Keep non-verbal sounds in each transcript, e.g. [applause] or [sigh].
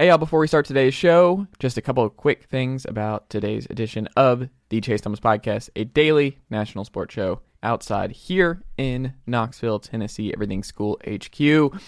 Hey, y'all, before we start today's show, just a couple of quick things about today's edition of the Chase Thomas Podcast, a daily national sports show outside here in Knoxville, Tennessee, Everything School HQ.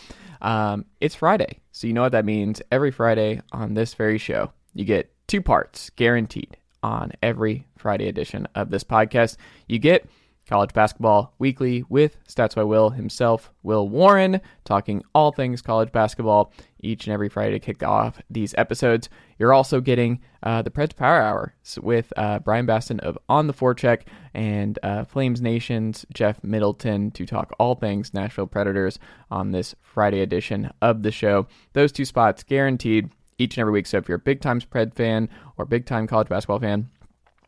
Um, it's Friday, so you know what that means. Every Friday on this very show, you get two parts guaranteed on every Friday edition of this podcast. You get College Basketball Weekly with Stats by Will himself, Will Warren, talking all things college basketball each and every Friday to kick off these episodes. You're also getting uh, the Preds Power Hour with uh, Brian Baston of On the Forecheck and uh, Flames Nation's Jeff Middleton to talk all things Nashville Predators on this Friday edition of the show. Those two spots guaranteed each and every week. So if you're a big time Pred fan or big time college basketball fan,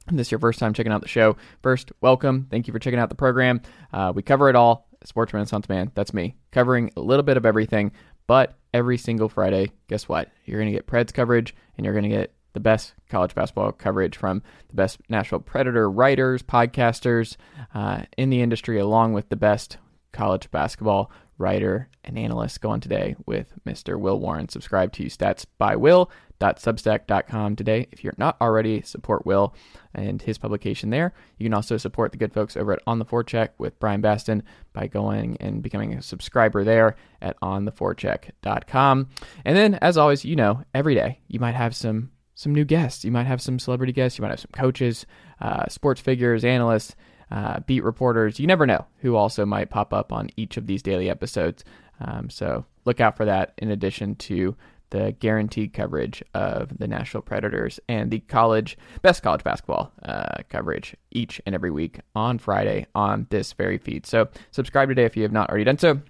and this is your first time checking out the show, first, welcome. Thank you for checking out the program. Uh, we cover it all. Sports Renaissance Man, that's me, covering a little bit of everything. But every single Friday, guess what? You're going to get Preds coverage and you're going to get the best college basketball coverage from the best Nashville Predator writers, podcasters uh, in the industry, along with the best college basketball writer and analyst going today with Mr. Will Warren. Subscribe to Stats by Will www.substack.com today. If you're not already, support Will and his publication there. You can also support the good folks over at On the Forecheck with Brian Baston by going and becoming a subscriber there at ontheforecheck.com. And then, as always, you know, every day you might have some some new guests. You might have some celebrity guests. You might have some coaches, uh, sports figures, analysts, uh, beat reporters. You never know who also might pop up on each of these daily episodes. Um, so look out for that in addition to the guaranteed coverage of the Nashville Predators and the college best college basketball uh, coverage each and every week on Friday on this very feed. So subscribe today if you have not already done so.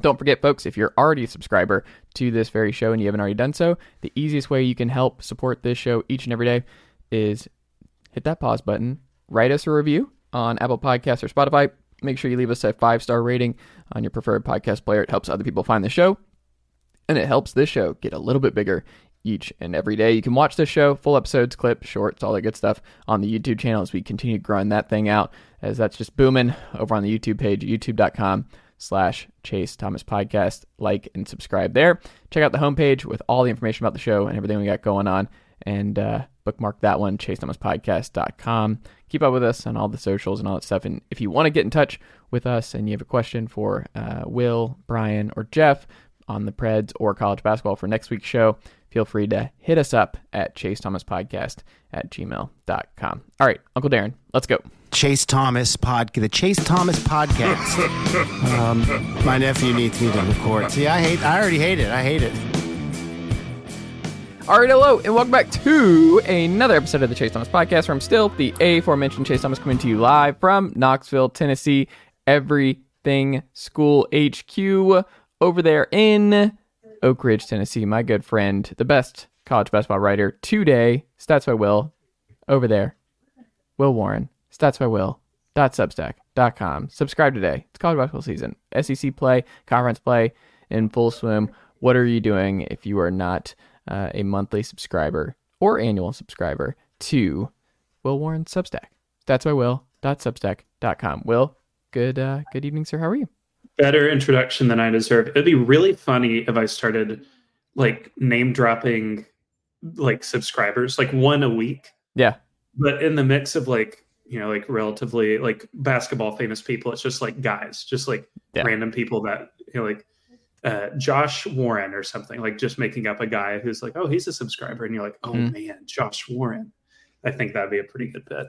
Don't forget, folks, if you're already a subscriber to this very show and you haven't already done so, the easiest way you can help support this show each and every day is hit that pause button, write us a review on Apple Podcasts or Spotify. Make sure you leave us a five star rating on your preferred podcast player. It helps other people find the show and it helps this show get a little bit bigger each and every day. You can watch this show, full episodes, clips, shorts, all that good stuff on the YouTube channel as we continue growing that thing out, as that's just booming over on the YouTube page, youtube.com slash Chase Thomas Podcast. Like and subscribe there. Check out the homepage with all the information about the show and everything we got going on. And uh, bookmark that one, chasethomaspodcast.com. Keep up with us on all the socials and all that stuff. And if you want to get in touch with us and you have a question for uh, Will, Brian, or Jeff, on the Preds or college basketball for next week's show, feel free to hit us up at Chase Thomas Podcast at gmail.com. All right, Uncle Darren, let's go. Chase Thomas pod, the Chase Thomas podcast. [laughs] um, my nephew needs me to record. See, I hate. I already hate it. I hate it. All right, hello, and welcome back to another episode of the Chase Thomas Podcast. From still the aforementioned Chase Thomas coming to you live from Knoxville, Tennessee. Everything School HQ over there in Oak Ridge, Tennessee. My good friend, the best college basketball writer today. Stats by Will over there. Will Warren. Stats by Will. Dot substack.com. Subscribe today. It's college basketball season. SEC play, conference play in full swim. What are you doing if you are not uh, a monthly subscriber or annual subscriber to Will Warren Substack? That's my will.substack.com. Will, good uh, good evening, sir. How are you? better introduction than I deserve. It'd be really funny if I started like name dropping like subscribers, like one a week. Yeah. But in the mix of like, you know, like relatively like basketball famous people, it's just like guys, just like Yeah. random people that, you know, like uh, Josh Warren or something, like just making up a guy who's like, oh, he's a subscriber. And you're like, oh Mhm. man, Josh Warren. I think that'd be a pretty good bet.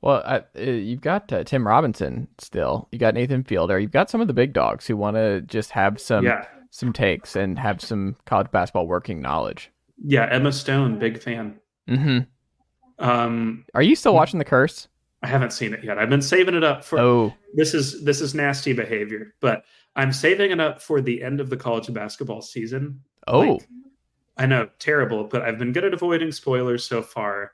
Well, I, uh, you've got uh, Tim Robinson still. You got Nathan Fielder. You've got some of the big dogs who want to just have some yeah. some takes and have some college basketball working knowledge. Yeah. Emma Stone, big fan. hmm Um, Are you still watching The Curse? I haven't seen it yet. I've been saving it up for Oh, this is this is nasty behavior, but I'm saving it up for the end of the college basketball season. oh, Like, I know, terrible, but I've been good at avoiding spoilers so far.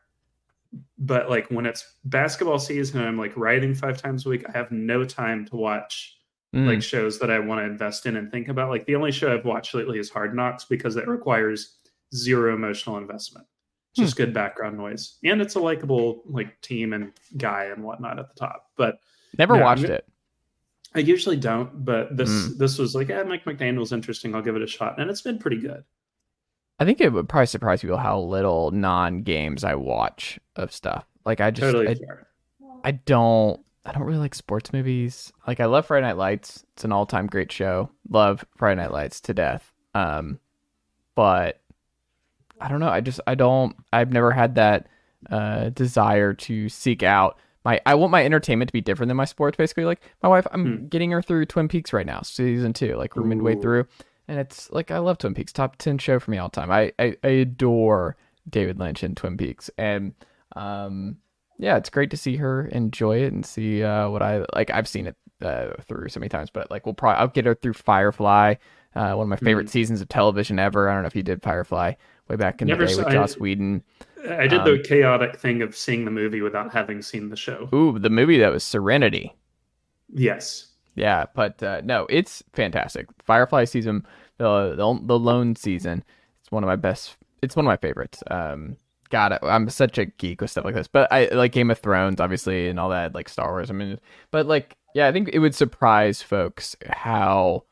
But like when it's basketball season I'm like writing five times a week, I have no time to watch mm, like shows that I want to invest in and think about. Like the only show I've watched lately is Hard Knocks because it requires zero emotional investment. It's just good background noise. And it's a likable like team and guy and whatnot at the top. But never I'm watched it. I usually don't, but this Mm. this was like, yeah, Mike McDaniel's interesting. I'll give it a shot, and it's been pretty good. I think it would probably surprise people how little non games I watch of stuff. Like I just totally I. I don't I don't really like sports movies. Like I love Friday Night Lights. It's an all time great show. Love Friday Night Lights to death. Um but I don't know. I just I don't I've never had that uh desire to seek out my I want my entertainment to be different than my sports basically. Like my wife I'm getting her through Twin Peaks right now, season 2. Like we're midway Ooh. through and it's like I love Twin Peaks. Top 10 show for me all time. I I, I adore David Lynch and Twin Peaks and um yeah, it's great to see her enjoy it and see uh, what I like. I've seen it uh, through so many times, but like we'll probably I'll get her through Firefly, uh, one of my favorite seasons of television ever. I don't know if you did Firefly way back in Never the day saw- with I- Joss Whedon. I did the chaotic thing of seeing the movie without having seen the show. Ooh, the movie that was Serenity. Yes, Yeah, but uh, no, it's fantastic. Firefly season, the, the the lone season, it's one of my best. It's one of my favorites. Um, God, I'm such a geek with stuff like this. But I like Game of Thrones, obviously, and all that, like Star Wars. I mean, but like, yeah, I think it would surprise folks how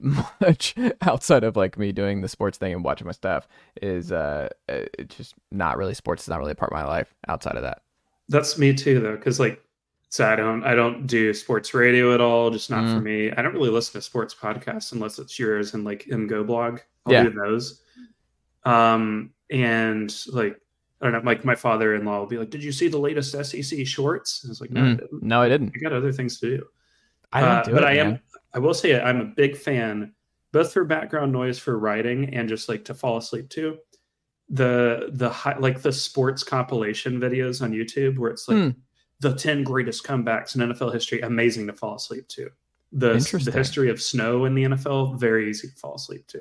much [laughs] outside of like me doing the sports thing and watching my stuff is uh, uh, it's just not really sports. Is not really a part of my life outside of that. that's me too, though, because like, so I don't I don't do sports radio at all. Just not Mm. for me. I don't really listen to sports podcasts unless it's yours and like in Go blog. I'll Yeah. do those. Um, and like I don't know, like my father-in-law will be like, "Did you see the latest SEC shorts?" And I was like, "No, I Mm, didn't. no, I didn't. I got other things to do." I don't Uh, do but it, I am. man. I will say I'm a big fan, both for background noise for writing and just like to fall asleep to. The the hi- like the sports compilation videos on YouTube where it's like Hmm. the ten greatest comebacks in NFL history, amazing to fall asleep to. The the history of snow in the NFL, very easy to fall asleep to.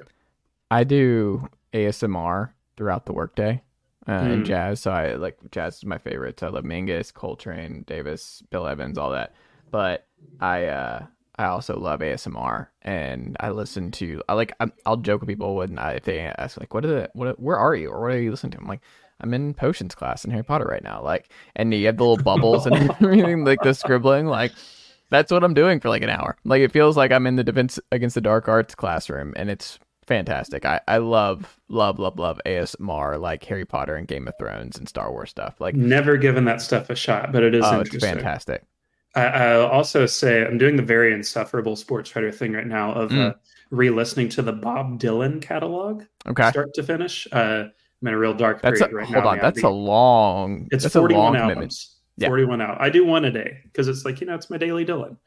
I do ASMR throughout the workday uh, Mm. jazz. So I like jazz is my favorite. I love Mingus, Coltrane, Davis, Bill Evans, all that. But I uh, I also love ASMR, and I listen to I like I'm, I'll joke with people when I, if they ask like what are the what where are you or what are you listening to? I'm like I'm in potions class in Harry Potter right now. Like, and you have the little bubbles and [laughs] everything, like the scribbling, like. That's what I'm doing for like an hour. Like it feels like I'm in the Defense Against the Dark Arts classroom, and it's fantastic. I, I love, love, love, love ASMR like Harry Potter and Game of Thrones and Star Wars stuff. Like, Never given that stuff a shot, but it is oh, it's fantastic. I, I'll also say I'm doing the very insufferable sports writer thing right now of Mm. uh, re-listening to the Bob Dylan catalog, Okay, start to finish. Uh, I'm in a real dark that's a, period right hold now. on. That's a long. It's that's a 41 long albums. commitment. Yeah. 41 out. I do one a day because it's like, you know, it's my daily Dylan.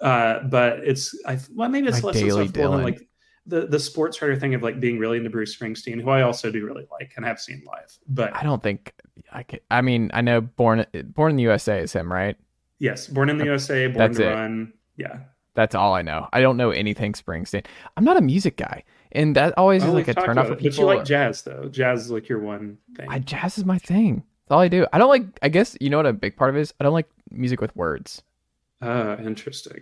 Uh, but it's, I, well, maybe it's My less insufferable than like the, the sports writer thing of like being really into Bruce Springsteen, who I also do really like and have seen live. But I don't think I could. I mean, I know Born Born in the USA is him, right? Yes, Born in the USA, Born That's to it. Run. Yeah. That's all I know. I don't know anything Springsteen. I'm not a music guy. and that always Oh, is like a turn off for it. But you people. like jazz though. Jazz is like your one thing. I, jazz is my thing. That's all I do. I don't like. I guess you know what a big part of it is. I don't like music with words. Ah, interesting.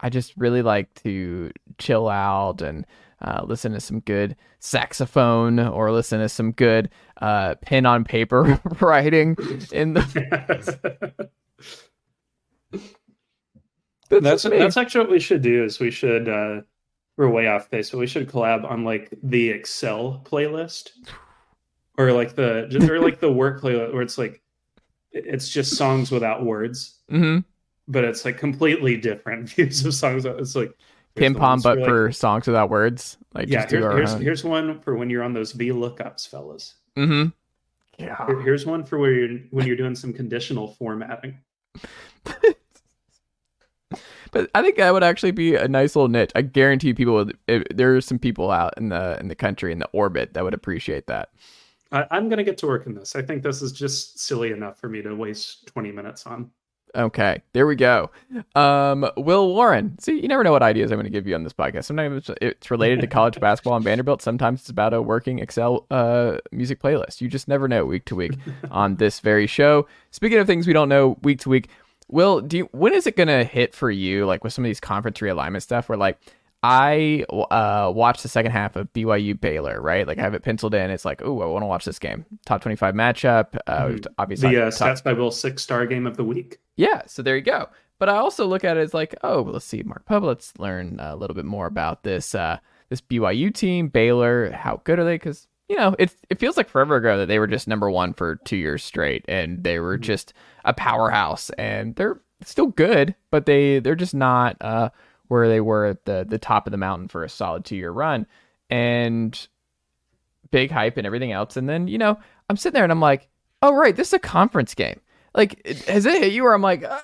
I just really like to chill out and uh, listen to some good saxophone or listen to some good uh, pen on paper [laughs] writing. In the [laughs] that's just me. that's actually what we should do. Is we should uh we're way off base, but we should collab on like the Excel playlist, or like the or like the work playlist where it's like it's just songs without words, hmm but it's like completely different [laughs] views of songs. It's like pin here's the pom, ones but like- for songs without words. Like yeah. just do Here's here's, own. here's one for when you're on those V lookups, fellas. hmm Yeah. Here- Here's one for where you're when you're doing some conditional formatting. [laughs] But I think that would actually be a nice little niche. I guarantee people would. There are some people out in the in the country in the orbit that would appreciate that. I, I'm gonna get to work in this. I think this is just silly enough for me to waste 20 minutes on. Okay, there we go. Um, Will Warren. See, you never know what ideas I'm going to give you on this podcast. Sometimes it's, it's related to college [laughs] basketball and Vanderbilt. Sometimes it's about a working Excel uh, music playlist. You just never know week to week [laughs] on this very show. Speaking of things we don't know week to week, Will, do you, when is it going to hit for you? Like with some of these conference realignment stuff, where like I uh, watched the second half of BYU Baylor, right? Like I have it penciled in. It's like, oh, I want to watch this game. Top 25 matchup. Uh, we've obviously The uh, top- Stats by Will six star game of the week. yeah, so there you go. But I also look at it as like, oh, let's see, Mark Pope. Let's learn a little bit more about this uh, this BYU team, Baylor. How good are they? Because you know, it it feels like forever ago that they were just number one for two years straight, and they were just a powerhouse, and they're still good, but they they're just not uh, where they were at the the top of the mountain for a solid two year run, and big hype and everything else. And then you know, I'm sitting there and I'm like, oh right, this is a conference game. Like, has it hit you? Where I'm like, uh,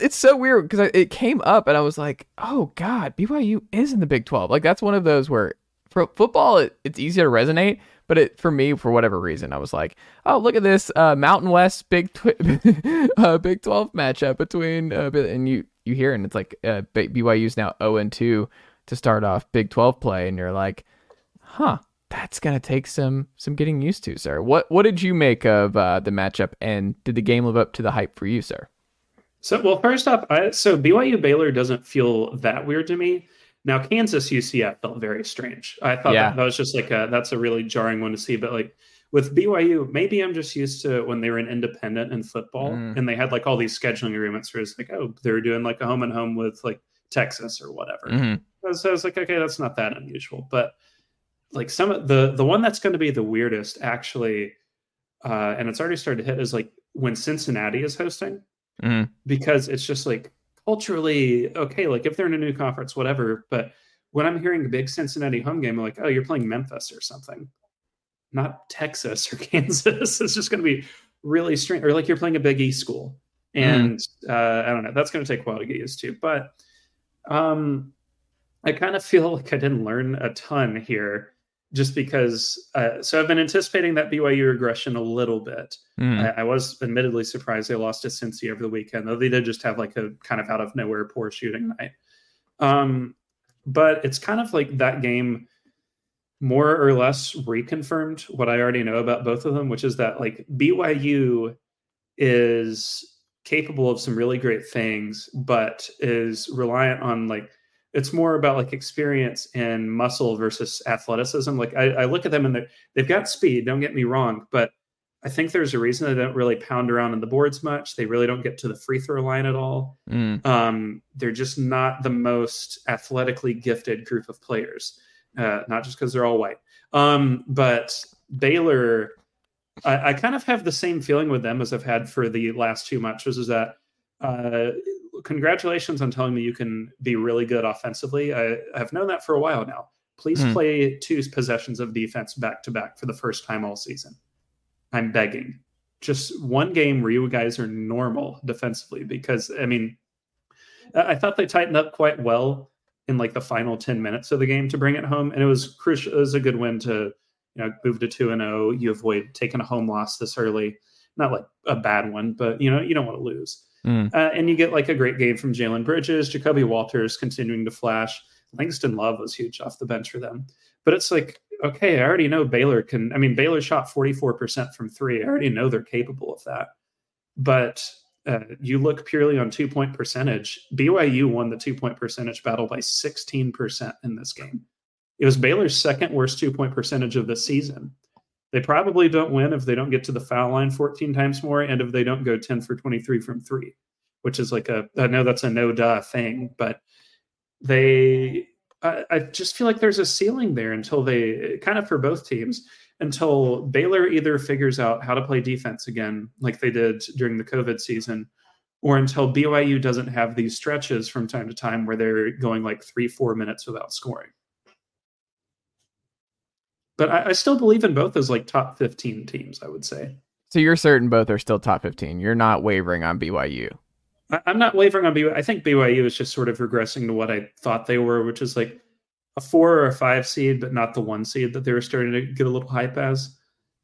it's so weird because it came up and I was like, oh god, BYU is in the Big 12. Like that's one of those where for football it, it's easier to resonate, but it for me for whatever reason I was like, oh look at this uh, Mountain West Big tw- [laughs] uh, Big 12 matchup between uh, and you you hear and it's like uh, BYU's now 0 and 2 to start off Big 12 play and you're like, huh. That's gonna take some some getting used to, sir. What what did you make of uh, the matchup, and did the game live up to the hype for you, sir? So, well, first off, I, so BYU Baylor doesn't feel that weird to me. Now, Kansas UCF felt very strange. I thought Yeah. that, that was just like a that's a really jarring one to see. But like with BYU, maybe I'm just used to when they were an independent in football Mm. and they had like all these scheduling agreements where it's like, oh, they were doing like a home and home with like Texas or whatever. Mm-hmm. So I was like, okay, that's not that unusual. But like some of the the one that's going to be the weirdest actually, uh, and it's already started to hit is like when Cincinnati is hosting, Mhm. because it's just like culturally okay. Like if they're in a new conference, whatever. But when I'm hearing a big Cincinnati home game, I'm like, oh, you're playing Memphis or something, not Texas or [laughs] Kansas. it's just going to be really strange, or like you're playing a Big East school, and uh, I don't know. That's going to take a while to get used to, but um, I kind of feel [laughs] like I didn't learn a ton here just because. Uh, so I've been anticipating that BYU regression a little bit. Mm. I, I was admittedly surprised they lost to Cincy over the weekend, though they did just have like a kind of out of nowhere poor shooting night. Um, but it's kind of like that game more or less reconfirmed what I already know about both of them, which is that like BYU is capable of some really great things, but is reliant on like it's more about like experience and muscle versus athleticism. Like I, I look at them and they've got speed. Don't get me wrong, but I think there's a reason they don't really pound around in the boards much. They really don't get to the free throw line at all. Mm. Um, they're just not the most athletically gifted group of players. Uh, not just because they're all white. Um, but Baylor, I, I kind of have the same feeling with them as I've had for the last two matches. Is that uh, congratulations on telling me you can be really good offensively. I, I've known that for a while now. Please Hmm. play two possessions of defense back to back for the first time all season. I'm begging. Just one game where you guys are normal defensively because I mean, I I thought they tightened up quite well in like the final 10 minutes of the game to bring it home. And it was crucial. It was a good win to, you know, move to 2 and 0. You avoid taking a home loss this early. Not like a bad one, but you know, you don't want to lose. Mm. Uh, and you get like a great game from Jalen Bridges, Ja'Kobe Walters continuing to flash. Langston Love was huge off the bench for them. But it's like, okay, I already know Baylor can. I mean, Baylor shot 44% from three. I already know they're capable of that. But uh, you look purely on two point percentage. BYU won the two point percentage battle by 16% in this game. It was Baylor's second worst two point percentage of the season. They probably don't win if they don't get to the foul line 14 times more and if they don't go 10 for 23 from three, which is like a, I know that's a no duh thing, but they, I, I just feel like there's a ceiling there until they, kind of for both teams, until Baylor either figures out how to play defense again, like they did during the COVID season, or until BYU doesn't have these stretches from time to time where they're going like three, four minutes without scoring. But I, I still believe in both as like top 15 teams, I would say. So you're certain both are still top 15. You're not wavering on BYU. I, I'm not wavering on BYU. I think BYU is just sort of regressing to what I thought they were, which is like a four or a five seed, but not the one seed that they were starting to get a little hype as,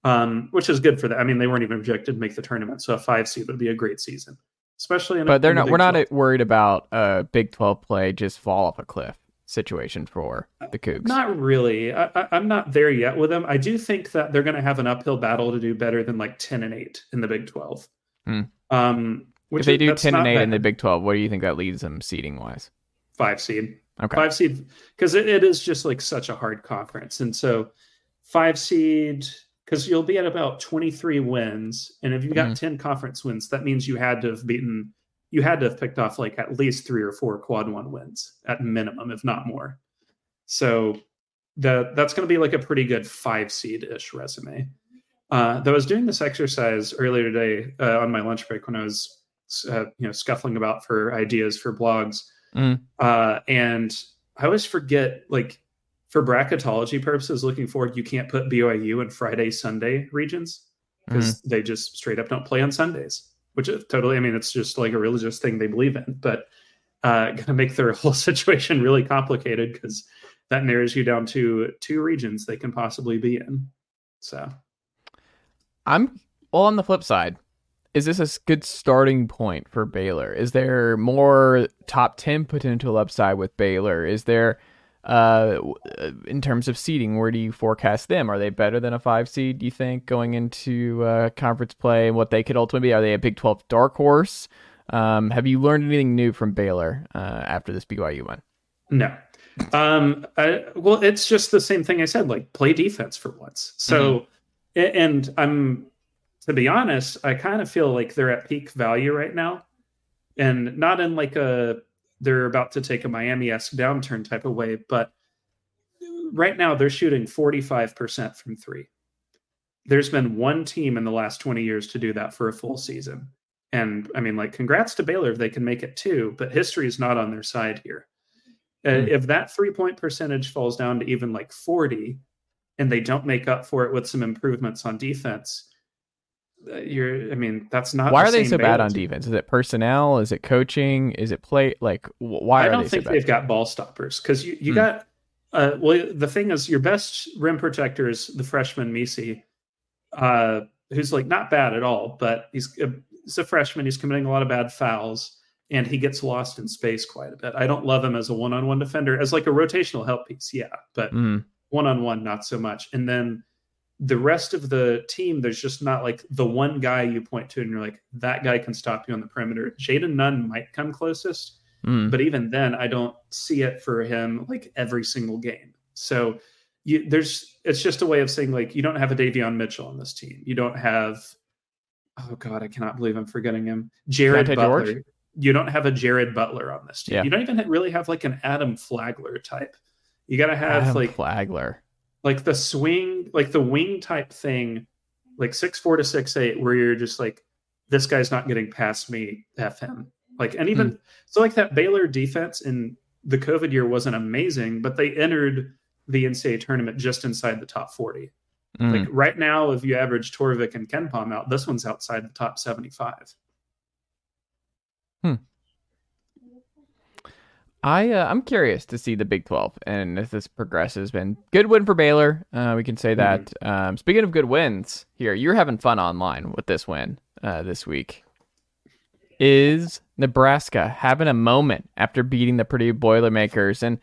um, which is good for them. I mean, they weren't even projected to make the tournament, so a five seed would be a great season, especially. In but a, they're the not. Big We're not worried about uh, Big 12 play just fall off a cliff situation for the Cougs. Not really. I, I'm not there yet with them. I do think that they're going to have an uphill battle to do better than like 10 and 8 in the Big 12. Hmm. Um, which if they do that's 10 and not 8 in the. Big 12, what do you think that leaves them seeding wise? five seed. Okay. Five seed because it, it is just like such a hard conference, and so five seed because you'll be at about 23 wins, and if you got Mhm. 10 conference wins, that means you had to have beaten, you had to have picked off like at least three or four quad one wins at minimum, if not more. So the that's going to be like a pretty good five seed ish resume. Uh, though I was doing this exercise earlier today uh, on my lunch break when I was, uh, you know, scuffling about for ideas for blogs, Mm. uh, and I always forget, like, for bracketology purposes, looking forward, you can't put BYU in Friday Sunday regions because they just straight up don't play on Sundays, which is totally. I mean, it's just like a religious thing they believe in, but uh, [laughs] going to make their [laughs] whole situation really complicated because that narrows you down to two regions they can possibly be in. So. I'm well on the flip side. Is this a good starting point for Baylor? Is there more top 10 potential upside with Baylor? Is there uh uh, in terms of seeding, where do you forecast them? Are they better than a 5 seed, do you think, going into uh, conference play and what they could ultimately be? Are they a Big 12 dark horse? Um, have you learned anything new from Baylor uh, after this BYU one? No. Um, I, well, it's just the same thing I said, like play defense for once. So, a- and I'm, to be honest, I kind of feel like they're at peak value right now and not in like a, they're about to take a Miami esque downturn type of way, but right now they're shooting 45% from three. There's been one team in the last 20 years to do that for a full season. And I mean, like, congrats to Baylor if they can make it too, but history is not on their side here. Uh, Hmm. If that three point percentage falls down to even like 40 and they don't make up for it with some improvements on defense, you're, I mean, that's not. Why the are they so bad on personnel? Is it personnel? Is it coaching? Is it play? Like, why I don't they think so they've got ball stoppers because you, you Hmm. got, uh, well, the thing is, your best rim protector is the freshman Missi, uh, who's like not bad at all, but he's, a, he's a freshman. He's committing a lot of bad fouls and he gets lost in space quite a bit. I don't love him as a one on one defender, as like a rotational help piece, yeah, but Mm. one on one, not so much. And then the rest of the team, there's just not like the one guy you point to and you're like, that guy can stop you on the perimeter. Jayden Nunn might come closest, Mm. but even then, I don't see it for him like every single game. So you, there's, it's just a way of saying like, you don't have a Davion Mitchell on this team. You don't have, oh God, I cannot believe I'm forgetting him. Jared Butler. George? You don't have a Jared Butler on this team. Yeah. You don't even really have like an Adam Flagler type. You got to have Adam like Flagler. Like the swing, like the wing type thing, like six four to six eight, where you're just like, this guy's not getting past me, f him. Like, and even so, like that Baylor defense in the COVID year wasn't amazing, but they entered the NCAA tournament just inside the top forty. Mm. Like right now, if you average Torvik and KenPom out, this one's outside the top seventy five. I uh, I'm curious to see the Big 12 and if this progresses. Been good win for Baylor. Uh, we can say that. Um, speaking of good wins, here you're having fun online with this win uh, this week. Is Nebraska having a moment after beating the Purdue Boilermakers? And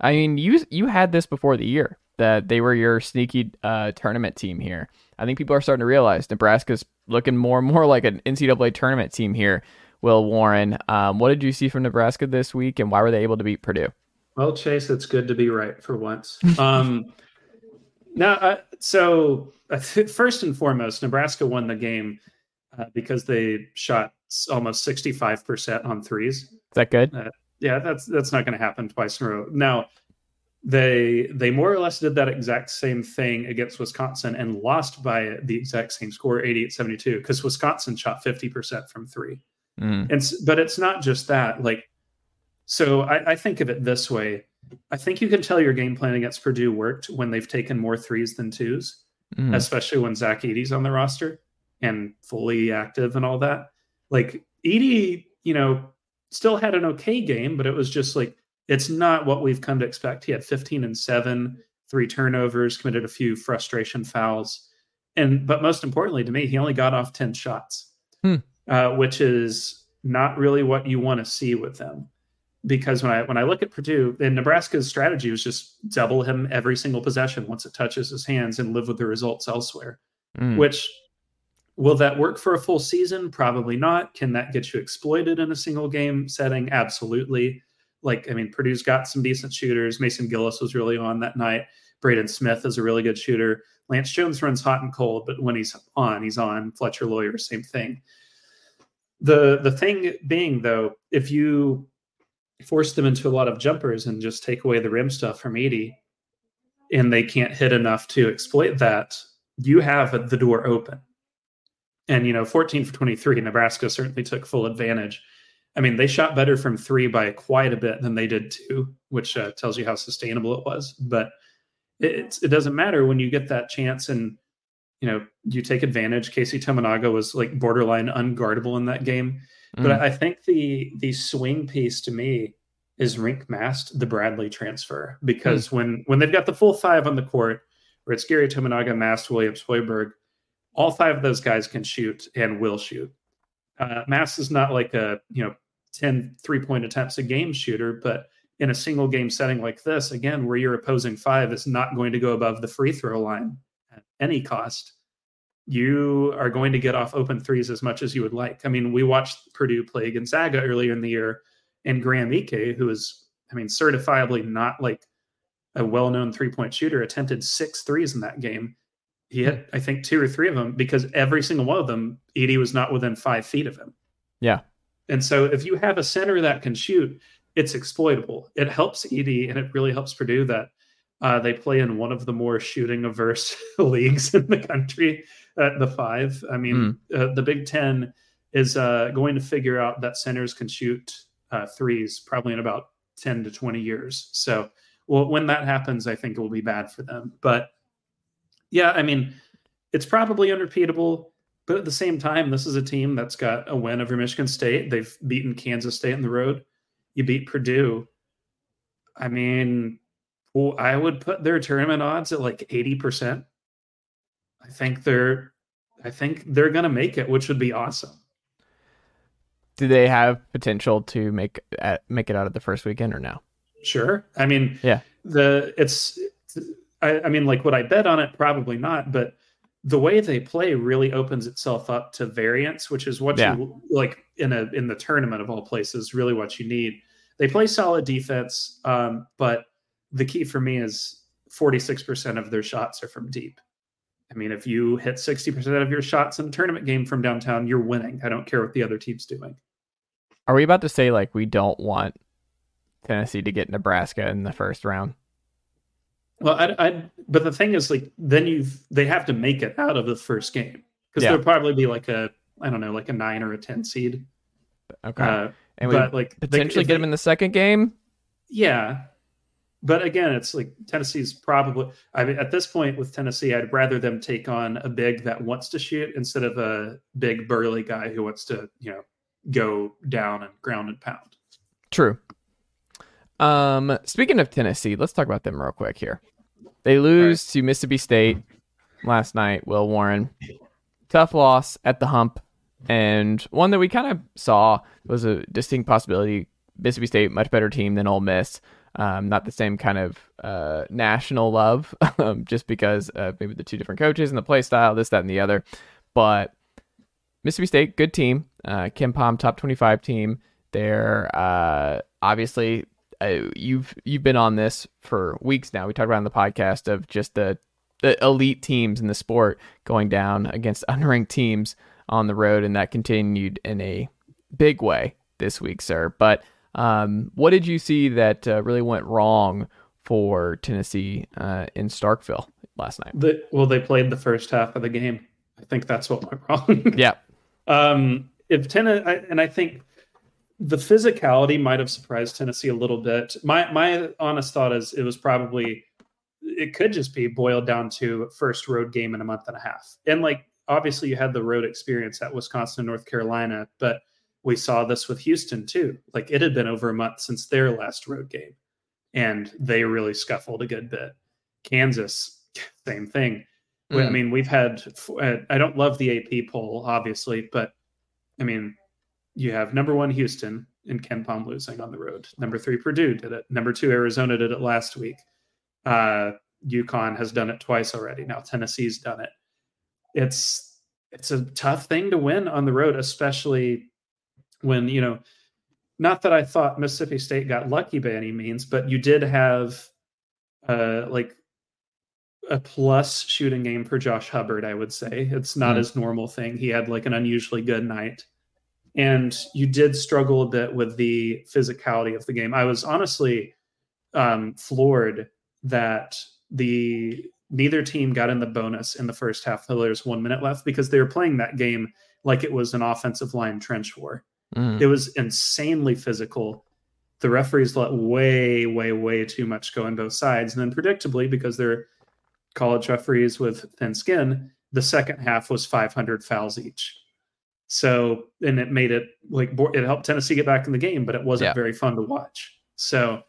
I mean, you you had this before the year that they were your sneaky uh, tournament team here. I think people are starting to realize Nebraska's looking more and more like an NCAA tournament team here. Will Warren, um, what did you see from Nebraska this week, and why were they able to beat Purdue? Well, Chase, it's good to be right for once. [laughs] Um, now, uh, so uh, [laughs] first and foremost, Nebraska won the game uh, because they shot almost sixty-five percent on threes. Is that good? Uh, yeah, that's that's not going to happen twice in a row. Now, they they more or less did that exact same thing against Wisconsin and lost by the exact same score, 88-72, because Wisconsin shot 50% from three. Mm. And but it's not just that. Like, so I, I think of it this way. I think you can tell your game plan against Purdue worked when they've taken more threes than twos, mm. especially when Zach Edey's on the roster and fully active and all that. Like Edey, you know, still had an okay game, but it was just like it's not what we've come to expect. He had 15 and 7, three turnovers, committed a few frustration fouls. And but most importantly to me, he only got off 10 shots. Hmm. Uh, which is not really what you want to see with them. Because when I when I look at Purdue, and Nebraska's strategy was just double him every single possession once it touches his hands and live with the results elsewhere. Mm. Which will that work for a full season? Probably not. Can that get you exploited in a single game setting? Absolutely like I mean, Purdue's got some decent shooters. Mason Gillis was really on that night. Braden Smith is a really good shooter. Lance Jones runs hot and cold, but when he's on, he's on. Fletcher Loyer, same thing. The the thing being though, if you force them into a lot of jumpers and just take away the rim stuff from Edey, and they can't hit enough to exploit that, you have the door open. And you know, 14 for 23, Nebraska certainly took full advantage I mean, they shot better from three by quite a bit than they did two, which uh, tells you how sustainable it was. But it, it doesn't matter when you get that chance and you know you take advantage. Keisei Tominaga was like borderline unguardable in that game. Mm. But I think the the swing piece to me is Rienk Mast, the Bradley transfer, because mm. when when they've got the full five on the court, where it's Gary Tominaga, Mast, Williams, Hoiberg, all five of those guys can shoot and will shoot. Uh, Mast is not like a you know 10 three point attempts a game shooter, but in a single game setting like this, again, where your opposing five is not going to go above the free throw line any cost, you are going to get off open threes as much as you would like. I mean, we watched Purdue play Gonzaga earlier in the year, and Graham Ike, who is, I mean, certifiably not like a well known three point shooter, attempted six threes in that game. He hit, I think, two or three of them because every single one of them, Edey was not within five feet of him. Yeah. And so if you have a center that can shoot, it's exploitable. It helps Edey and it really helps Purdue that uh, they play in one of the more shooting averse [laughs] leagues in the country at the five. I mean, mm. uh, the Big Ten is uh, going to figure out that centers can shoot uh, threes probably in about 10 to 20 years. So, well, when that happens, I think it will be bad for them. But yeah, I mean, it's probably unrepeatable. But at the same time, this is a team that's got a win over Michigan State. They've beaten Kansas State on the road. You beat Purdue. I mean, well, I would put their tournament odds at like 80%. I think they're I think they're going to make it, which would be awesome. Do they have potential to make uh, make it out of the first weekend or no? Sure. I mean, yeah. The it's I, I mean, like would I bet on it? Probably not. But the way they play really opens itself up to variance, which is what yeah. you like in a in the tournament of all places, really what you need. They play solid defense, um, but the key for me is 46% of their shots are from deep. I mean, if you hit 60% of your shots in a tournament game from downtown, you're winning. I don't care what the other team's doing. Are we about to say like we don't want Tennessee to get Nebraska in the first round? Well, I, I, but the thing is, like, then you've they have to make it out of the first game because yeah. there'll probably be like a I don't know, like a nine or a ten seed. Okay, uh, and we but like potentially they, get them in the second game. Yeah, but again, it's like Tennessee's probably. I mean, at this point with Tennessee, I'd rather them take on a big that wants to shoot instead of a big burly guy who wants to, you know, go down and ground and pound. True. Um, speaking of Tennessee, let's talk about them real quick here. They lose right. to Mississippi State last night. Will Warren, tough loss at the hump, and one that we kind of saw was a distinct possibility Mississippi State much better team than Ole Miss. Um, not the same kind of uh, national love, [laughs] um, just because uh, maybe the two different coaches and the play style, this, that, and the other. But Mississippi State, good team. Uh, KenPom, top twenty-five team. They're uh, obviously uh, you've you've been on this for weeks now. We talked about on the podcast of just the the elite teams in the sport going down against [laughs] unranked teams on the road, and that continued in a big way this week, sir. But um, what did you see that uh, really went wrong for Tennessee uh, in Starkville last night? The, well, they played the first half of the game. I think that's what went [laughs] wrong. yeah. Um, if Tennessee, and I think the physicality might have surprised Tennessee a little bit. My my honest thought is it was probably it could just be boiled down to first road game in a month and a half. And like obviously you had the road experience at Wisconsin and North Carolina, but we saw this with Houston too. Like it had been over a month since their last road game and they really scuffled a good bit. Kansas, [laughs] same thing. Mm. I mean, we've had I don't love the AP poll obviously, but I mean, you have number 1 Houston and KenPom losing on the road. Number 3 Purdue did it. Number 2 Arizona did it last week. Uh, UConn has done it twice already. Now Tennessee's done it. It's it's a tough thing to win on the road, especially when you know. Not that I thought Mississippi State got lucky by any means, but you did have uh, like a plus shooting game for Josh Hubbard. I would say it's not mm. his normal thing. He had like an unusually good night, and you did struggle a bit with the physicality of the game. I was honestly um, floored that the neither team got in the bonus in the first half there's one minute left because they were playing that game like it was an offensive line trench war. Mm. It was insanely physical. The referees let way, way, way too much go on both sides. And then predictably, because they're college referees with thin skin, the second half was 500 fouls each. So, and it made it like it helped Tennessee get back in the game, but it wasn't yeah. very fun to watch. So,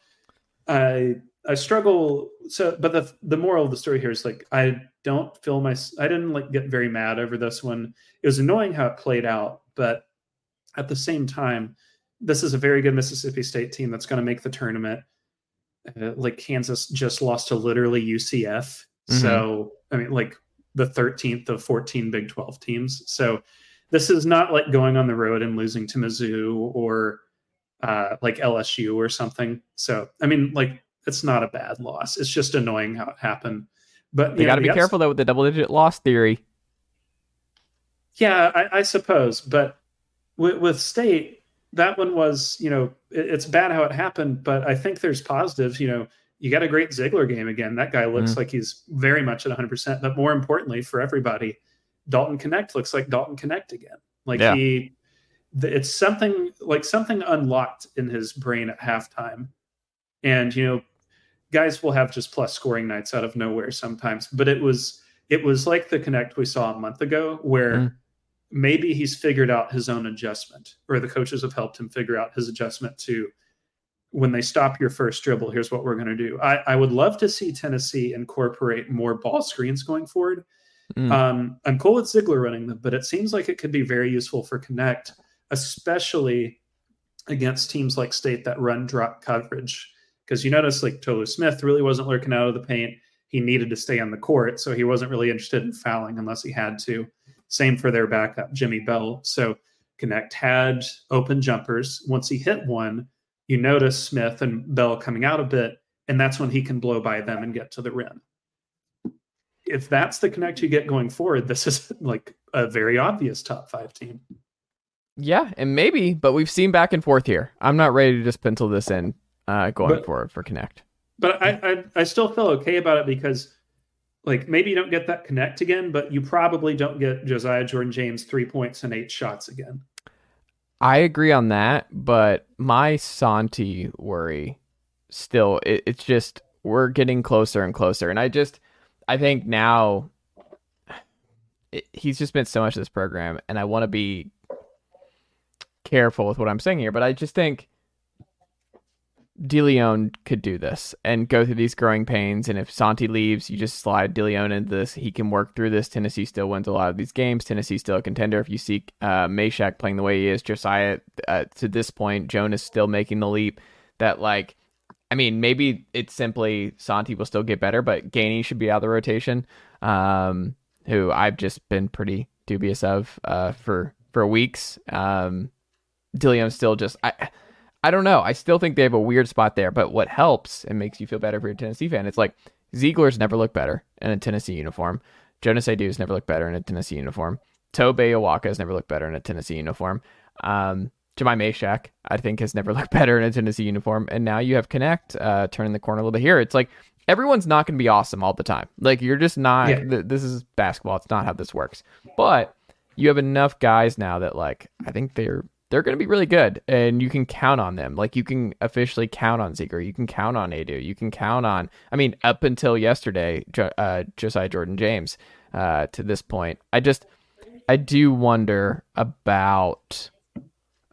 I I struggle. So, but the the moral of the story here is like I don't feel my I didn't like get very mad over this one. It was annoying how it played out, but at the same time, this is a very good Mississippi State team that's going to make the tournament. Uh, like Kansas just lost to literally UCF, mm-hmm. so I mean, like the 13th of 14 Big 12 teams. So this is not like going on the road and losing to Mizzou or uh, like LSU or something. So I mean, like it's not a bad loss. It's just annoying how it happened. But you got to be careful though with the double digit loss theory. Yeah, I, I suppose, but with, with, State, that one was you know it, it's bad how it happened, but I think there's positives. You know, you got a great Zeigler game again. That guy looks mm like he's very much at 100. percent But more importantly, for everybody, Dalton Knecht looks like Dalton Knecht again. Like yeah. he, it's something like something unlocked in his brain at halftime, and you know guys will have just plus scoring nights out of nowhere sometimes, but it was it was like the Knecht we saw a month ago where mm. Maybe he's figured out his own adjustment or the coaches have helped him figure out his adjustment to when they stop your first dribble, here's what we're going to do. I, I would love to see Tennessee incorporate more ball screens going forward. Mm. Um, I'm cool with Zeigler running them, but it seems like it could be very useful for Knecht especially against teams like State that run drop coverage because you notice like Tolu Smith really wasn't lurking out of the paint. He needed to stay on the court, so he wasn't really interested in fouling unless he had to. Same for their backup, Jimmy Bell. So Knecht had open jumpers. Once he hit one, you notice Smith and Bell coming out a bit, and that's when he can blow by them and get to the rim. If that's the Knecht you get going forward, this is [laughs] like a very obvious top five team. Yeah, and maybe, but we've seen back and forth here. I'm not ready to just pencil this in uh, going but, forward for Knecht. But I, I, I still feel okay about it because like maybe you don't get that Knecht again, but you probably don't get Josiah Jordan James three points and eight shots again. I agree on that, but my Santi worry still it, it's just we're getting closer and closer, and I just I think now it, he's just been so much of this program, and I want to be careful with what I'm saying here, but I just think DeLeon could do this and go through these growing pains. And if Santi leaves, you just slide DeLeon into this. He can work through this. Tennessee still wins a lot of these games. Tennessee's still a contender. If you see uh, Mashack playing the way he is, Josiah uh, to this point, Joan is still making the leap. That like, I mean, maybe it's simply Santi will still get better, but Gainey should be out of the rotation. Um, who I've just been pretty dubious of uh, for for weeks. Um, DeLeon's still just I I don't know. I still think they have a weird spot there, but what helps and makes you feel better for your Tennessee fan, it's like Zeigler's never looked better in a Tennessee uniform. Jonas Aidoo's never looked better in a Tennessee uniform. Tobe Awaka has never looked better in a Tennessee uniform. Um, Jahmai Mashack, I think, has never [laughs] looked better in a Tennessee uniform. And now you have Knecht uh, turning the corner a little bit here. It's like everyone's not going to be awesome all the time. Like you're just not. Yeah. Th- this is basketball. It's not how this works. But you have enough guys now that like I think they're they're going to be really good and you can count on them. Like you can officially count on Zeigler. You can count on Aidoo. You can count on, I mean, up until yesterday, uh, Josiah Jordan James uh, to this point. I just, I do wonder about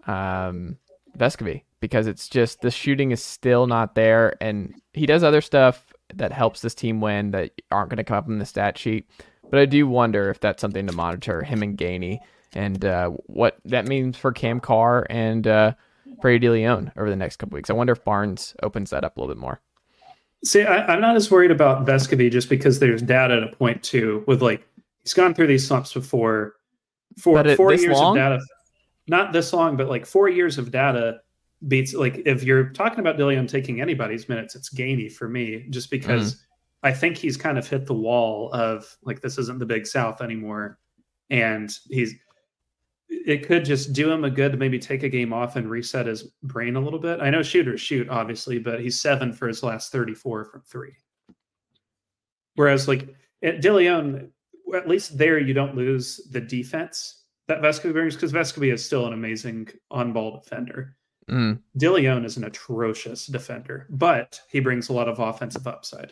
um, Vescovi because it's just the shooting is still not there. And he does other stuff that helps this team win that aren't going to come up in the stat sheet. But I do wonder if that's something to monitor him and Gainey and uh, what that means for Cam Carr and uh, Freddie Dilione over the next couple weeks. I wonder if Barnes opens that up a little bit more. See, I, am not as worried about Vescovi just because there's data to point to with like he's gone through these slumps before. For it, four years long? of data, not this long, but like four years of data beats like if you're talking about Dilione taking anybody's minutes, it's Gainey for me, just because mm. I think he's kind of hit the wall of like this isn't the big South anymore, and he's it could just do him a good to maybe take a game off and reset his brain a little bit. I know shooters shoot, obviously, but he's seven for his last 34 from three. Whereas, like at Dilione, at least there you don't lose the defense that Vescovi brings because Vescovi is still an amazing on ball defender. Mm. Dilione is an atrocious defender, but he brings a lot of offensive upside.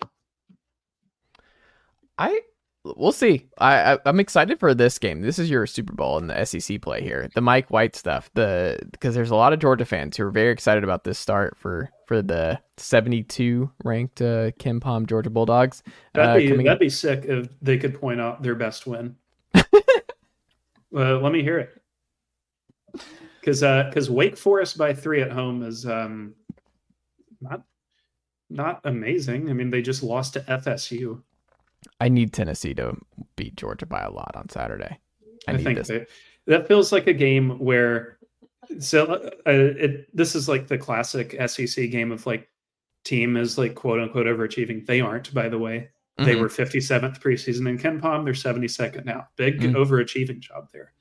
I we'll see. I, I am excited for this game. This is your Super Bowl in the SEC play here. The Mike White stuff. The because there's a lot of Georgia fans who are very excited about this start for for the 72 ranked uh, KenPom Georgia Bulldogs. That'd be uh, that'd be sick if they could point out their best win. [laughs] uh, let me hear it. Because because uh, Wake Forest by three at home is um, not not amazing. I mean, they just lost to FSU. I need Tennessee to beat Georgia by a lot on Saturday. I, I think that, that feels like a game where so uh, it, this is like the classic SEC game of like team is like quote unquote overachieving. They aren't, by the way. Mm-hmm. They were 57th preseason in KenPom. They're 72nd now. Big mm-hmm. overachieving job there.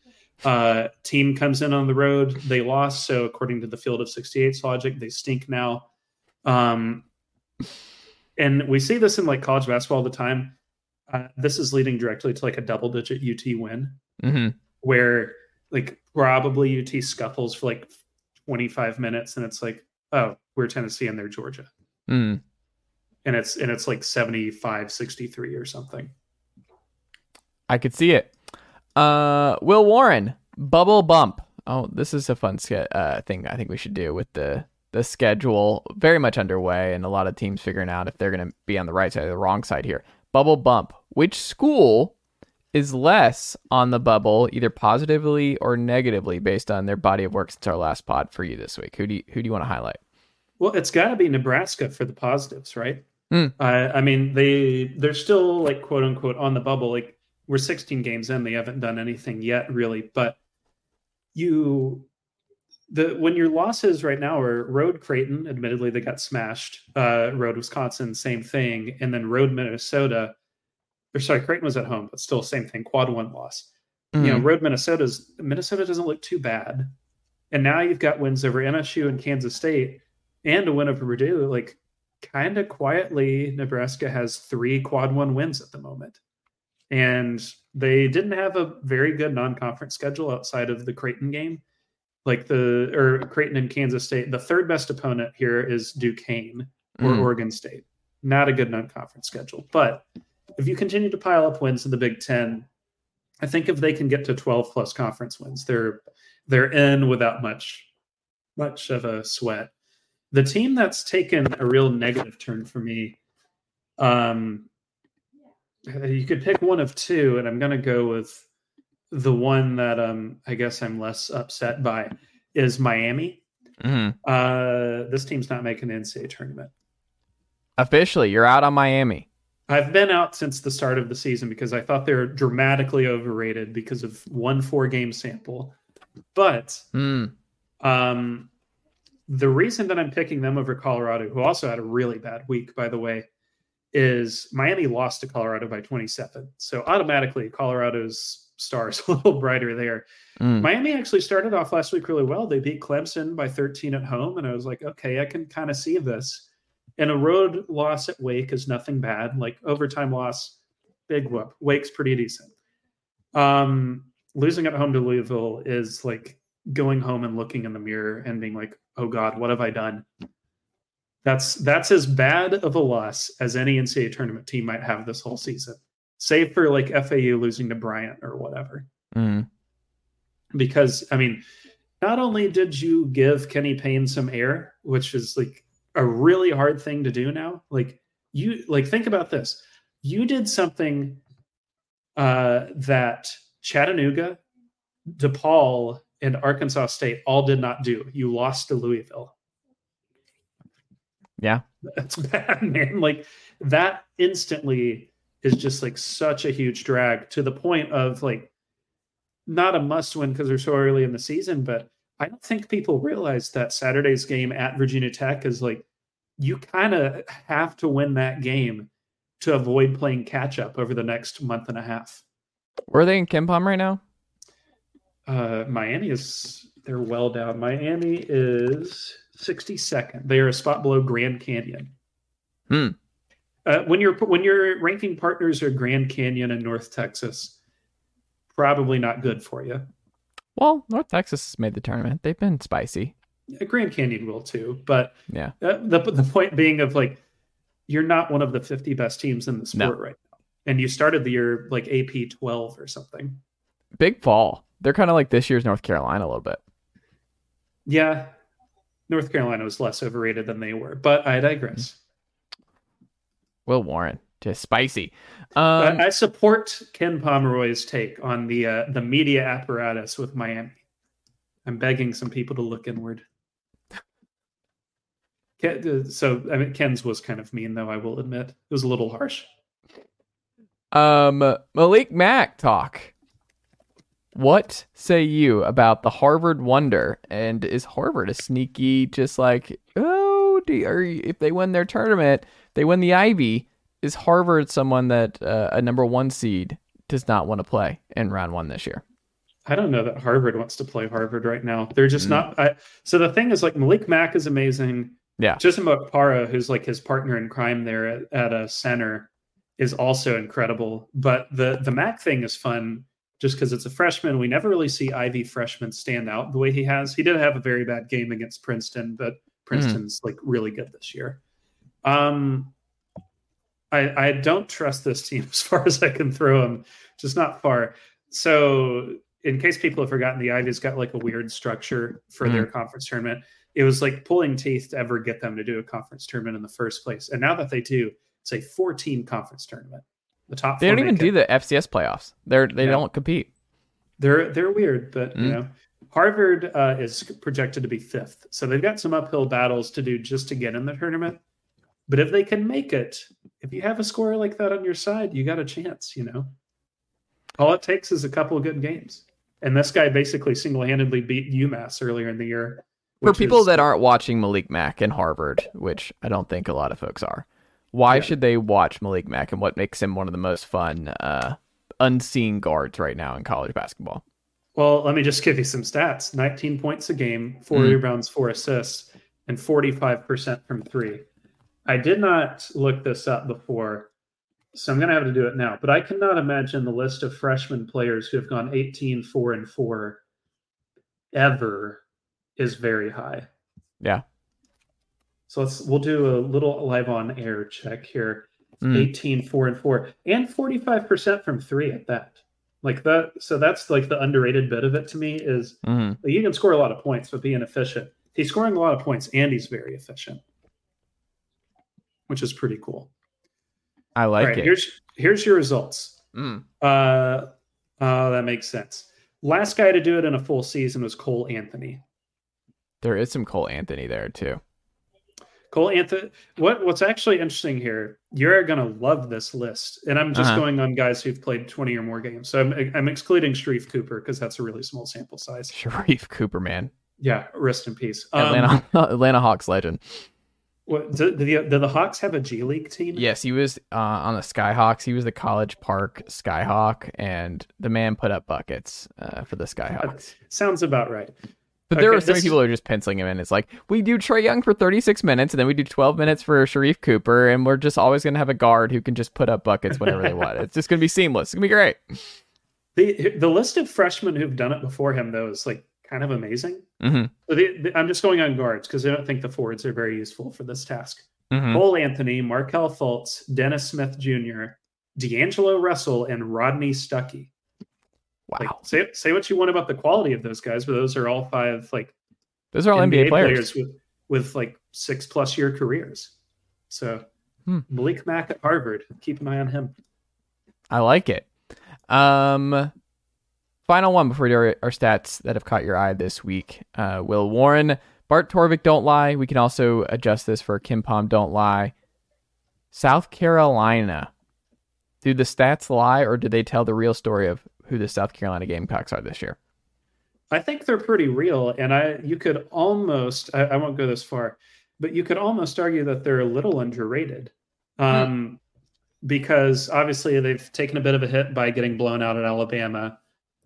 Uh, team comes in on the road. They lost. So according to the field of 68's logic, they stink now. Um, and we see this in like college basketball all the time uh, this is leading directly to like a double digit UT win, mm-hmm. where like probably UT scuffles for like 25 minutes and it's like, oh, we're Tennessee and they're Georgia. Mm. And it's and it's like 75 63 or something. I could see it. Uh, Will Warren, bubble bump. Oh, this is a fun ske- uh, thing I think we should do with the the schedule very much underway and a lot of teams figuring out if they're going to be on the right side or the wrong side here bubble bump. Which school is less on the bubble, either positively or negatively, based on their body of work since our last pod for you this week? Who do you, who do you want to highlight? Well, it's got to be Nebraska for the positives, right? Mm. Uh, I mean, they they're still like quote unquote on the bubble. Like we're 16 games in, they haven't done anything yet, really. But you the when your losses right now are road Creighton, admittedly they got smashed. Uh, road Wisconsin, same thing, and then road Minnesota. Or sorry, Creighton was at home, but still same thing. Quad one loss. Mm-hmm. You know, road Minnesota's Minnesota doesn't look too bad, and now you've got wins over MSU and Kansas State, and a win over Purdue. Like, kind of quietly, Nebraska has three quad one wins at the moment, and they didn't have a very good non-conference schedule outside of the Creighton game like the or Creighton and Kansas State. The third best opponent here is Duquesne or mm. Oregon State. Not a good non-conference schedule, but if you continue to pile up wins in the Big Ten, I think if they can get to 12 plus conference wins, they're they're in without much much of a sweat. The team that's taken a real negative turn for me, um, you could pick one of two, and I'm going to go with the one that um, I guess I'm less upset by is Miami. Mhm. Uh, this team's not making the NCAA tournament. Officially, you're out on Miami. I've been out since the start of the season because I thought they were dramatically overrated because of one four game sample. But Hmm. um, the reason that I'm picking them over Colorado, who also had a really bad week, by the way, is Miami lost to Colorado by 27. So automatically, Colorado's star is [laughs] a little brighter there. Mm. Miami actually started off last week really well. They beat Clemson by 13 at home, and I was like, okay, I can kind of see this. And a road loss at Wake is nothing bad. Like overtime loss, big whoop. Wake's pretty decent. Um, losing at home to Louisville is like going home and looking in the mirror and being like, "Oh God, what have I done?" That's that's as bad of a loss as any NCAA tournament team might have this whole season, save for like FAU losing to Bryant or whatever Mm. because I mean, not only did you give Kenny Payne some air, which is like a really hard thing to do now. Like you like think about this. You did something uh that Chattanooga, DePaul, and Arkansas State all did not do. You lost to Louisville. Yeah. That's [laughs] bad, man. Like that instantly is just like such a huge drag to the point of like not a must win because they're so early in the season, but I don't think people realize that Saturday's game at Virginia Tech is like you kind of have to win that game to avoid playing catch up over the next month and a half. Where are they in KenPom right now? Uh, Miami is they're well down. Miami is 62nd. They are a spot below Grand Canyon. Hmm. Uh, when your when your ranking partners are Grand Canyon and North Texas, probably not good for you. Well, North Texas has made the tournament. They've been spicy. Uh, Grand Canyon will too, but Yeah. uh, the the point being of like you're not one of the 50 best teams in the sport right now, and you started the year like AP 12 or something. Big fall. They're kind of like this year's North Carolina a little bit. Yeah, North Carolina was less overrated than they were, but I digress. Will Warren, just spicy. Um, I, I support Ken Pomeroy's take on the uh, the media apparatus with Miami. I'm begging some people to look inward. Ken, uh, so I mean, Ken's was kind of mean, though. I will admit it was a little harsh. Um, Malik Mack talk. What say you about the Harvard Wonder? And is Harvard a sneaky, just like oh, do, you, if they win their tournament, they win the Ivy? Is Harvard someone that uh, a number one seed does not want to play in round one this year? I don't know that Harvard wants to play Harvard right now. They're just Mm. not. I, so the thing is, like Malik Mack is amazing. Yeah. Chisom Okpara, who's like his partner in crime there at, at a center, is also incredible. But the the Mack thing is fun just because it's a freshman. We never really see Ivy freshmen stand out the way he has. He did have a very bad game against Princeton, but Princeton's like really good this year. Um, I I don't trust this team [laughs] as far as I can throw them, just not far. So in case people have forgotten, the Ivy's got like a weird structure for their conference tournament. It was like pulling teeth to ever get them to do a conference tournament in the first place. And now that they do, it's a 14 conference tournament. The top They four don't even do the FCS playoffs. They're they Yeah. don't compete. They're they're weird, but you Mm. know, Harvard uh, is projected to be fifth, so they've got some uphill battles to do just to get in the tournament. But if they can make it, if you have a scorer like that on your side, you got a chance. You know, all it takes is a couple of good games, and this guy basically single-handedly beat UMass earlier in the year. For people is- that aren't watching Malik Mack and Harvard, which I don't think a lot of folks are, why Yeah. should they watch Malik Mack and what makes him one of the most fun uh, unseen guards right now in college basketball? Well, let me just give you some stats 19 points a game, four Mm. rebounds, four assists, and 45% from three. I did not look this up before, so I'm going to have to do it now. But I cannot imagine the list of freshman players who have gone 18, 4, and 4 ever is very high. Yeah. So let's we'll do a little live on air check here. Mm. 18, 4, and 4, and 45% from three at that. Like that, so that's like the underrated bit of it to me is like, you can score a lot of points, but being efficient. he's scoring a lot of points and he's very efficient, which is pretty cool. I like right, it. here's here's your results. Mm. Uh, oh, that makes sense. Last guy to do it in a full season was Cole Anthony. There is some Cole Anthony there too. Cole Anthony. What what's actually interesting here? You're gonna love this list, and I'm just Uh-huh. going on guys who've played 20 or more games. So I'm I'm excluding Sharife Cooper because that's a really small sample size. Sharife Cooper, man, Yeah, rest in peace. Um, Atlanta [laughs] Atlanta Hawks legend. What, do, do the, do the Hawks have a G League team? Yes, he was uh, on the Skyhawks. He was the College Park Skyhawk, and the man put up buckets uh, for the Skyhawks. sounds about right. But there are so many people who are just penciling him in. It's like we do Trae Young for 36 minutes, and then we do 12 minutes for Sharife Cooper, and we're just always going to have a guard who can just put up buckets whenever they want. It's just going to be seamless. It's going to be great. The the list of freshmen who've done it before him though is like kind of amazing. Hmm So the, the- I'm just going on guards because I don't think the forwards are very useful for this task. hmm Cole Anthony, Markelle Fultz, Dennis Smith Jr., D'Angelo Russell, and Rodney Stuckey. Wow, Like say say what you want about the quality of those guys, but those are all five like those are all NBA, players. with with like six plus year careers. So Hmm. Malik Mack at Harvard, keep an eye on him. I like it. Um, final one before we do our, our stats that have caught your eye this week. Uh, Will Warren, Bart Torvik, don't lie. We can also adjust this for KenPom, don't lie. South Carolina. Do the stats lie, or do they tell the real story of who the South Carolina Gamecocks are this year? I think they're pretty real, and I you could almost I, I won't go this far, but you could almost argue that they're a little underrated, um, because obviously they've taken a bit of a hit by getting blown out at Alabama,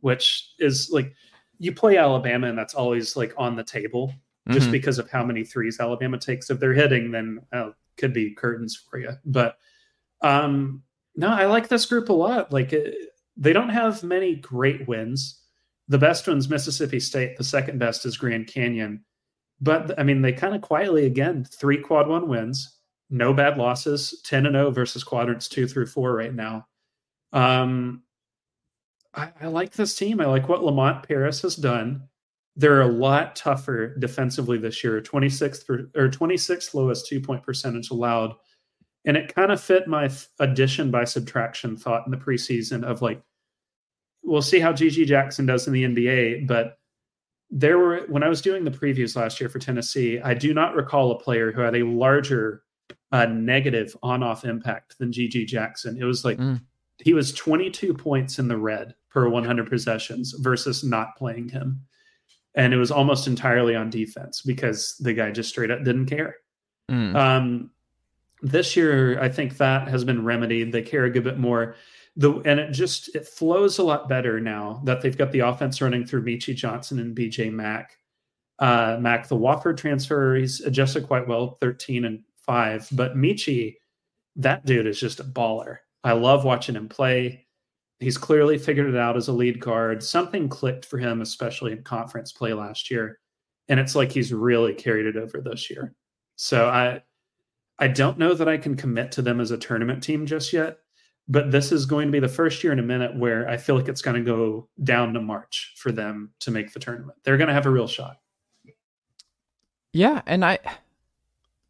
which is like you play Alabama and that's always like on the table just Mhm. because of how many threes Alabama takes. If they're hitting, then uh, could be curtains for you. But um, no, I like this group a lot. Like uh, they don't have many great wins. The best one's Mississippi State. The second best is Grand Canyon. But I mean, they kind of quietly again three quad one wins, no bad losses, ten and zero versus quadrants two through four right now. Um, I, I like this team. I like what Lamont Paris has done. They're a lot tougher defensively this year. 26th per, or 26th lowest two point percentage allowed. And it kind of fit my addition by subtraction thought in the preseason of like, we'll see how GG Jackson does in the NBA. But there were, when I was doing the previews last year for Tennessee, I do not recall a player who had a larger uh, negative on off impact than GG Jackson. It was like, Mm. he was 22 points in the red per 100 possessions versus not playing him. And it was almost entirely on defense because the guy just straight up didn't care. Mm. Um, this year, I think that has been remedied. They care a good bit more. The and it just it flows a lot better now that they've got the offense running through Meechie Johnson and BJ Mack. Uh, Mack, the Wofford transfer, he's adjusted quite well, 13 and 5. But Michi, that dude is just a baller. I love watching him play. He's clearly figured it out as a lead guard. Something clicked for him, especially in conference play last year. And it's like he's really carried it over this year. So I I don't know that I can commit to them as a tournament team just yet, but this is going to be the first year in a minute where I feel like it's going to go down to March for them to make the tournament. They're going to have a real shot. Yeah, and I,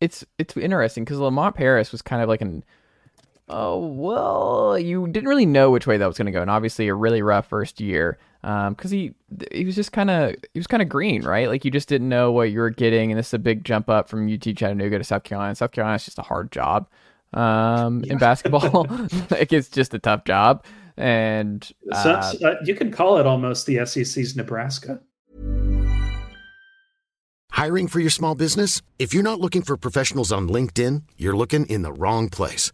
it's it's interesting because Lamont Paris was kind of like an, oh well, you didn't really know which way that was going to go, and obviously a really rough first year, um, because he he was just kind of he was kind of green, right? Like you just didn't know what you were getting, and this is a big jump up from UT Chattanooga to South Carolina. South Carolina is just a hard job, um, [laughs] in basketball, [laughs] [laughs] like it's just a tough job, and So uh, that's- uh, you can call it almost the SEC's Nebraska. Hiring for your small business? If you're not looking for professionals on LinkedIn, you're looking in the wrong place.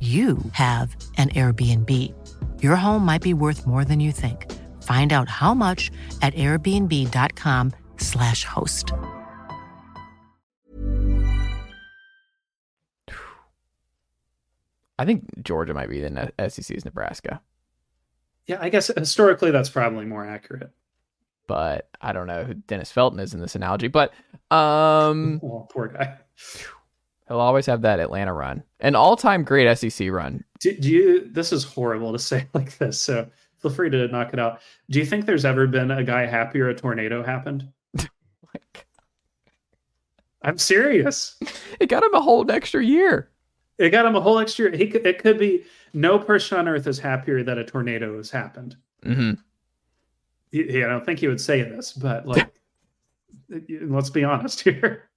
you have an Airbnb. Your home might be worth more than you think. Find out how much at airbnb.com/slash host. I think Georgia might be the SEC's Nebraska. Yeah, I guess historically that's probably more accurate. But I don't know who Dennis Felton is in this analogy. But um, [laughs] oh, poor guy. He'll always have that Atlanta run, an all-time great SEC run. Do, do, you? This is horrible to [laughs] say like this, so feel free to knock it out. Do you think there's ever been a guy happier a tornado happened? [laughs] like, I'm serious. [laughs] It got him a whole extra year. It got him a whole extra. He could, it could be no person on earth is happier that a tornado has happened. Mm-hmm. He, he, I don't think he would say this, but like, let's be honest here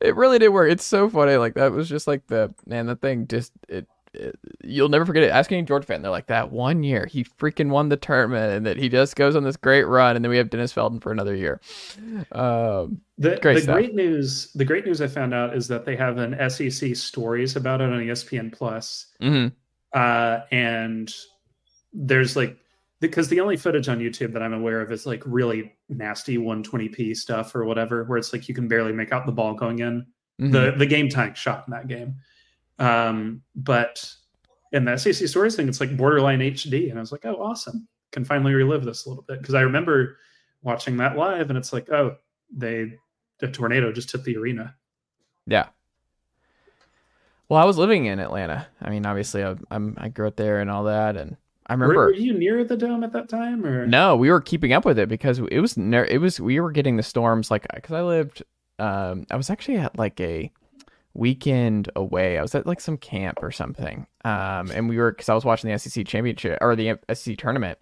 it really did work. It's so funny. Like that was just like the man. The thing just it. it you'll never forget it. Ask any Georgia fan, they're like that one year he freaking won the tournament, and that he just goes on this great run, and then we have Dennis Felton for another year. Um, the great, the great news, the great news I found out is that they have an SEC stories about it on ESPN Plus, mm-hmm. uh, and there's like because the only footage on YouTube that I'm aware of is like really nasty 120p stuff or whatever, where it's like you can barely make out the ball going in. Mm-hmm. The the game tank shot in that game. Um, but in the SEC stories thing, it's like borderline HD, and I was like, oh, awesome! Can finally relive this a little bit because I remember watching that live, and it's like, oh, they the tornado just hit the arena. Yeah. Well, I was living in Atlanta. I mean, obviously, I, I'm I grew up there and all that, and I remember. Were, were, you near the dome at that time, or no? We were keeping up with it because it was near. it was we were getting the storms like because I lived. Um, I was actually at like a weekend away. I was at like some camp or something. Um, and we were because I was watching the SEC championship or the SEC tournament,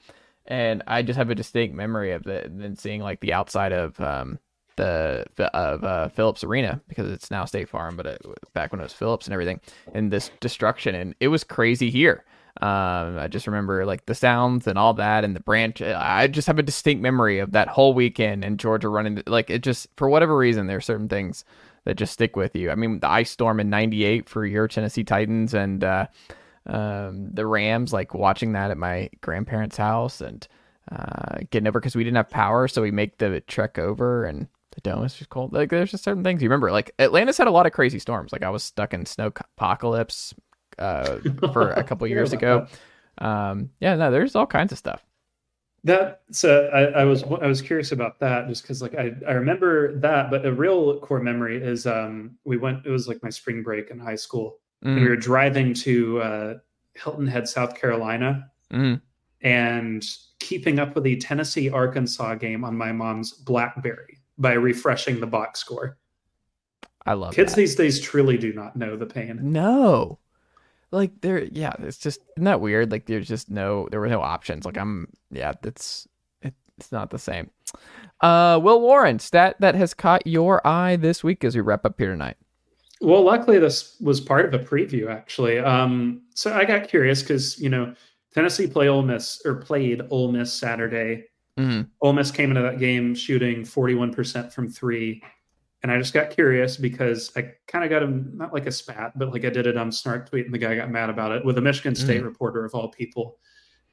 and I just have a distinct memory of it. And then seeing like the outside of um the of uh, Phillips Arena because it's now State Farm, but it, back when it was Phillips and everything, and this destruction, and it was crazy here. Um, I just remember like the sounds and all that and the branch. I just have a distinct memory of that whole weekend and Georgia running. Like it just, for whatever reason, there are certain things that just stick with you. I mean, the ice storm in 98 for your Tennessee Titans and, uh, um, the Rams, like watching that at my grandparents' house and, uh, getting over because we didn't have power. So we make the trek over and the dome is just cold. Like there's just certain things you remember. Like Atlanta's had a lot of crazy storms. Like I was stuck in snow apocalypse uh, [laughs] for a couple years ago. Um, yeah, no, there's all kinds of stuff. That so I, I was I was curious about that just because like I, I remember that, but a real core memory is um we went it was like my spring break in high school mm. and we mm. were driving to uh, Hilton Head, South Carolina, mm. and keeping up with the Tennessee Arkansas game on my mom's BlackBerry by refreshing the box score. I love kids that. these days truly do not know the pain. No, like there yeah it's just isn't that weird? Like there's just no there were no options. Like i'm yeah it's it, it's not the same. Uh will warren stat that has caught your eye this week as we wrap up here tonight. Well luckily this was part of a preview actually. Um so i got curious because you know tennessee play Ole Miss or played Ole Miss saturday. Mm-hmm. Ole Miss came into that game shooting 41% from three and I just got curious because I kind of got him not like a spat, but like I did a dumb snark tweet, and the guy got mad about it with a Michigan State mm. reporter of all people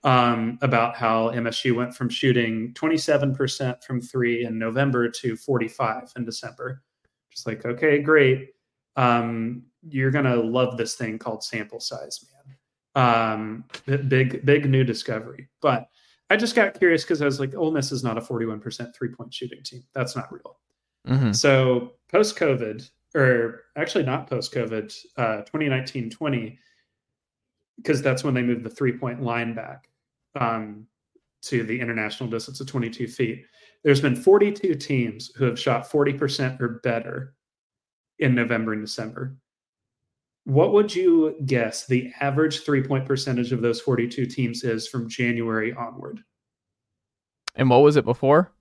um, about how MSU went from shooting 27% from three in November to 45 in December. Just like, okay, great. Um, you're gonna love this thing called sample size, man. Um, big, big new discovery. But I just got curious because I was like, Ole Miss is not a 41% three point shooting team. That's not real. Mm-hmm. So post COVID, or actually not post COVID, uh, 2019 20, because that's when they moved the three point line back um, to the international distance of 22 feet. There's been 42 teams who have shot 40% or better in November and December. What would you guess the average three point percentage of those 42 teams is from January onward? And what was it before?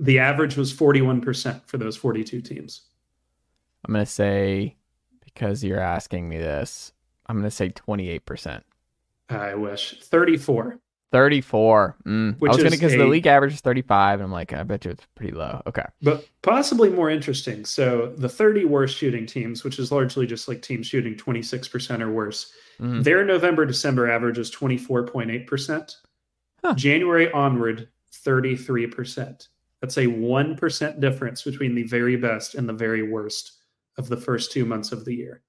The average was 41% for those 42 teams. I'm going to say, because you're asking me this, I'm going to say 28%. I wish. 34. 34. Mm. I Which was going to, because the league average is 35. And I'm like, I bet you it's pretty low. Okay. But possibly more interesting. So the 30 worst shooting teams, which is largely just like teams shooting 26% or worse, Mhm. their November December average is 24.8%. Huh. January onward, 33%. That's a 1% difference between the very best and the very worst of the first two months of the year.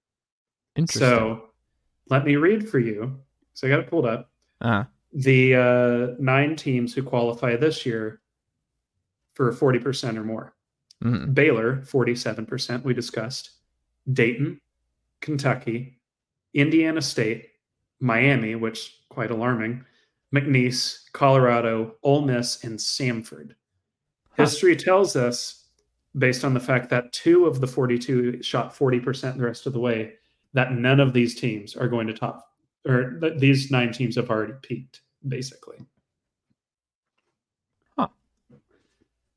Interesting. So let me read for you. So I got it pulled up. uh The uh, nine teams who qualify this year for 40% or more. mhm. Baylor, 47%, we discussed. Dayton, Kentucky, Indiana State, Miami, which quite alarming, McNeese, Colorado, Ole Miss, and Samford. Huh. History tells us, based on the fact that two of the 42 shot 40% the rest of the way, that none of these teams are going to top, or that these nine teams have already peaked, basically. Huh.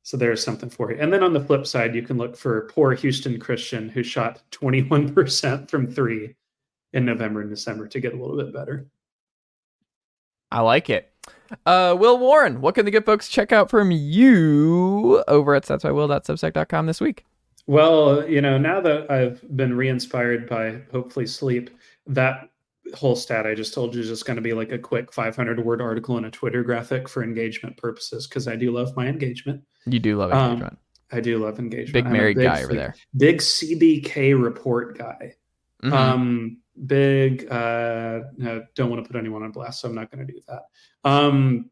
So there's something for you. And then on the flip side, you can look for poor Houston Christian, who shot 21% from three in November and December to get a little bit better. I like it. Uh, Will Warren, what can the good folks check out from you over at statsbywill.substack.com this week? Well, you know, now that I've been re-inspired by hopefully sleep, that whole stat I just told you is just going to be like a quick 500 word article in a Twitter graphic for engagement purposes because I do love my engagement. You do love Um, engagement. I do love engagement. Big married big guy over there. Big CBK report guy. Mhm. Um, big. Uh, no, don't want to put anyone on blast, so I'm not going to do that. Um,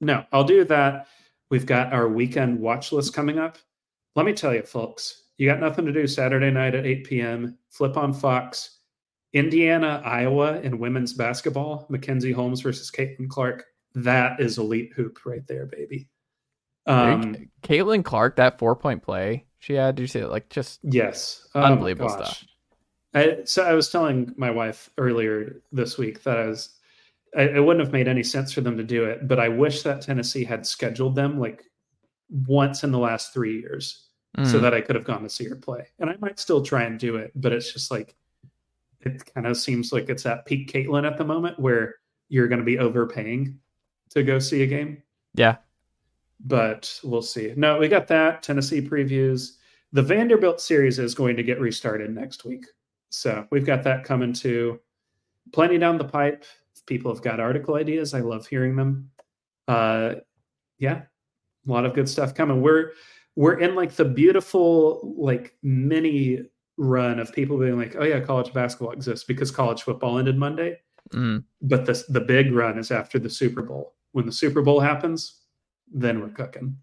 no, I'll do that. We've got our weekend watch list coming up. Let me tell you, folks, you got nothing to do Saturday night at 8 p.m. Flip on Fox. Indiana, Iowa, in women's basketball. Mackenzie Holmes versus Caitlin Clark. That is elite hoop right there, baby. Um, Caitlin Clark, that four point play she had, did you see it? Like just Yes. Oh Unbelievable gosh. stuff. I, so I was telling my wife earlier this week that I was, I, it wouldn't have made any sense for them to do it, but I wish that Tennessee had scheduled them like once in the last three years so mm, that I could have gone to see her play. And I might still try and do it, but it's just like, it kind of seems like it's at peak Caitlin at the moment where you're going to be overpaying to go see a game yeah. but we'll see. No, we got that Tennessee previews. The Vanderbilt series is going to get restarted next week. So we've got that coming to plenty down the pipe. If people have got article ideas, I love hearing them. Uh yeah, a lot of good stuff coming. We're we're in like the beautiful like mini run of people being like, oh yeah, college basketball exists because college football ended Monday Mm. but the the big run is after the Super Bowl. When the Super Bowl happens, then we're cooking.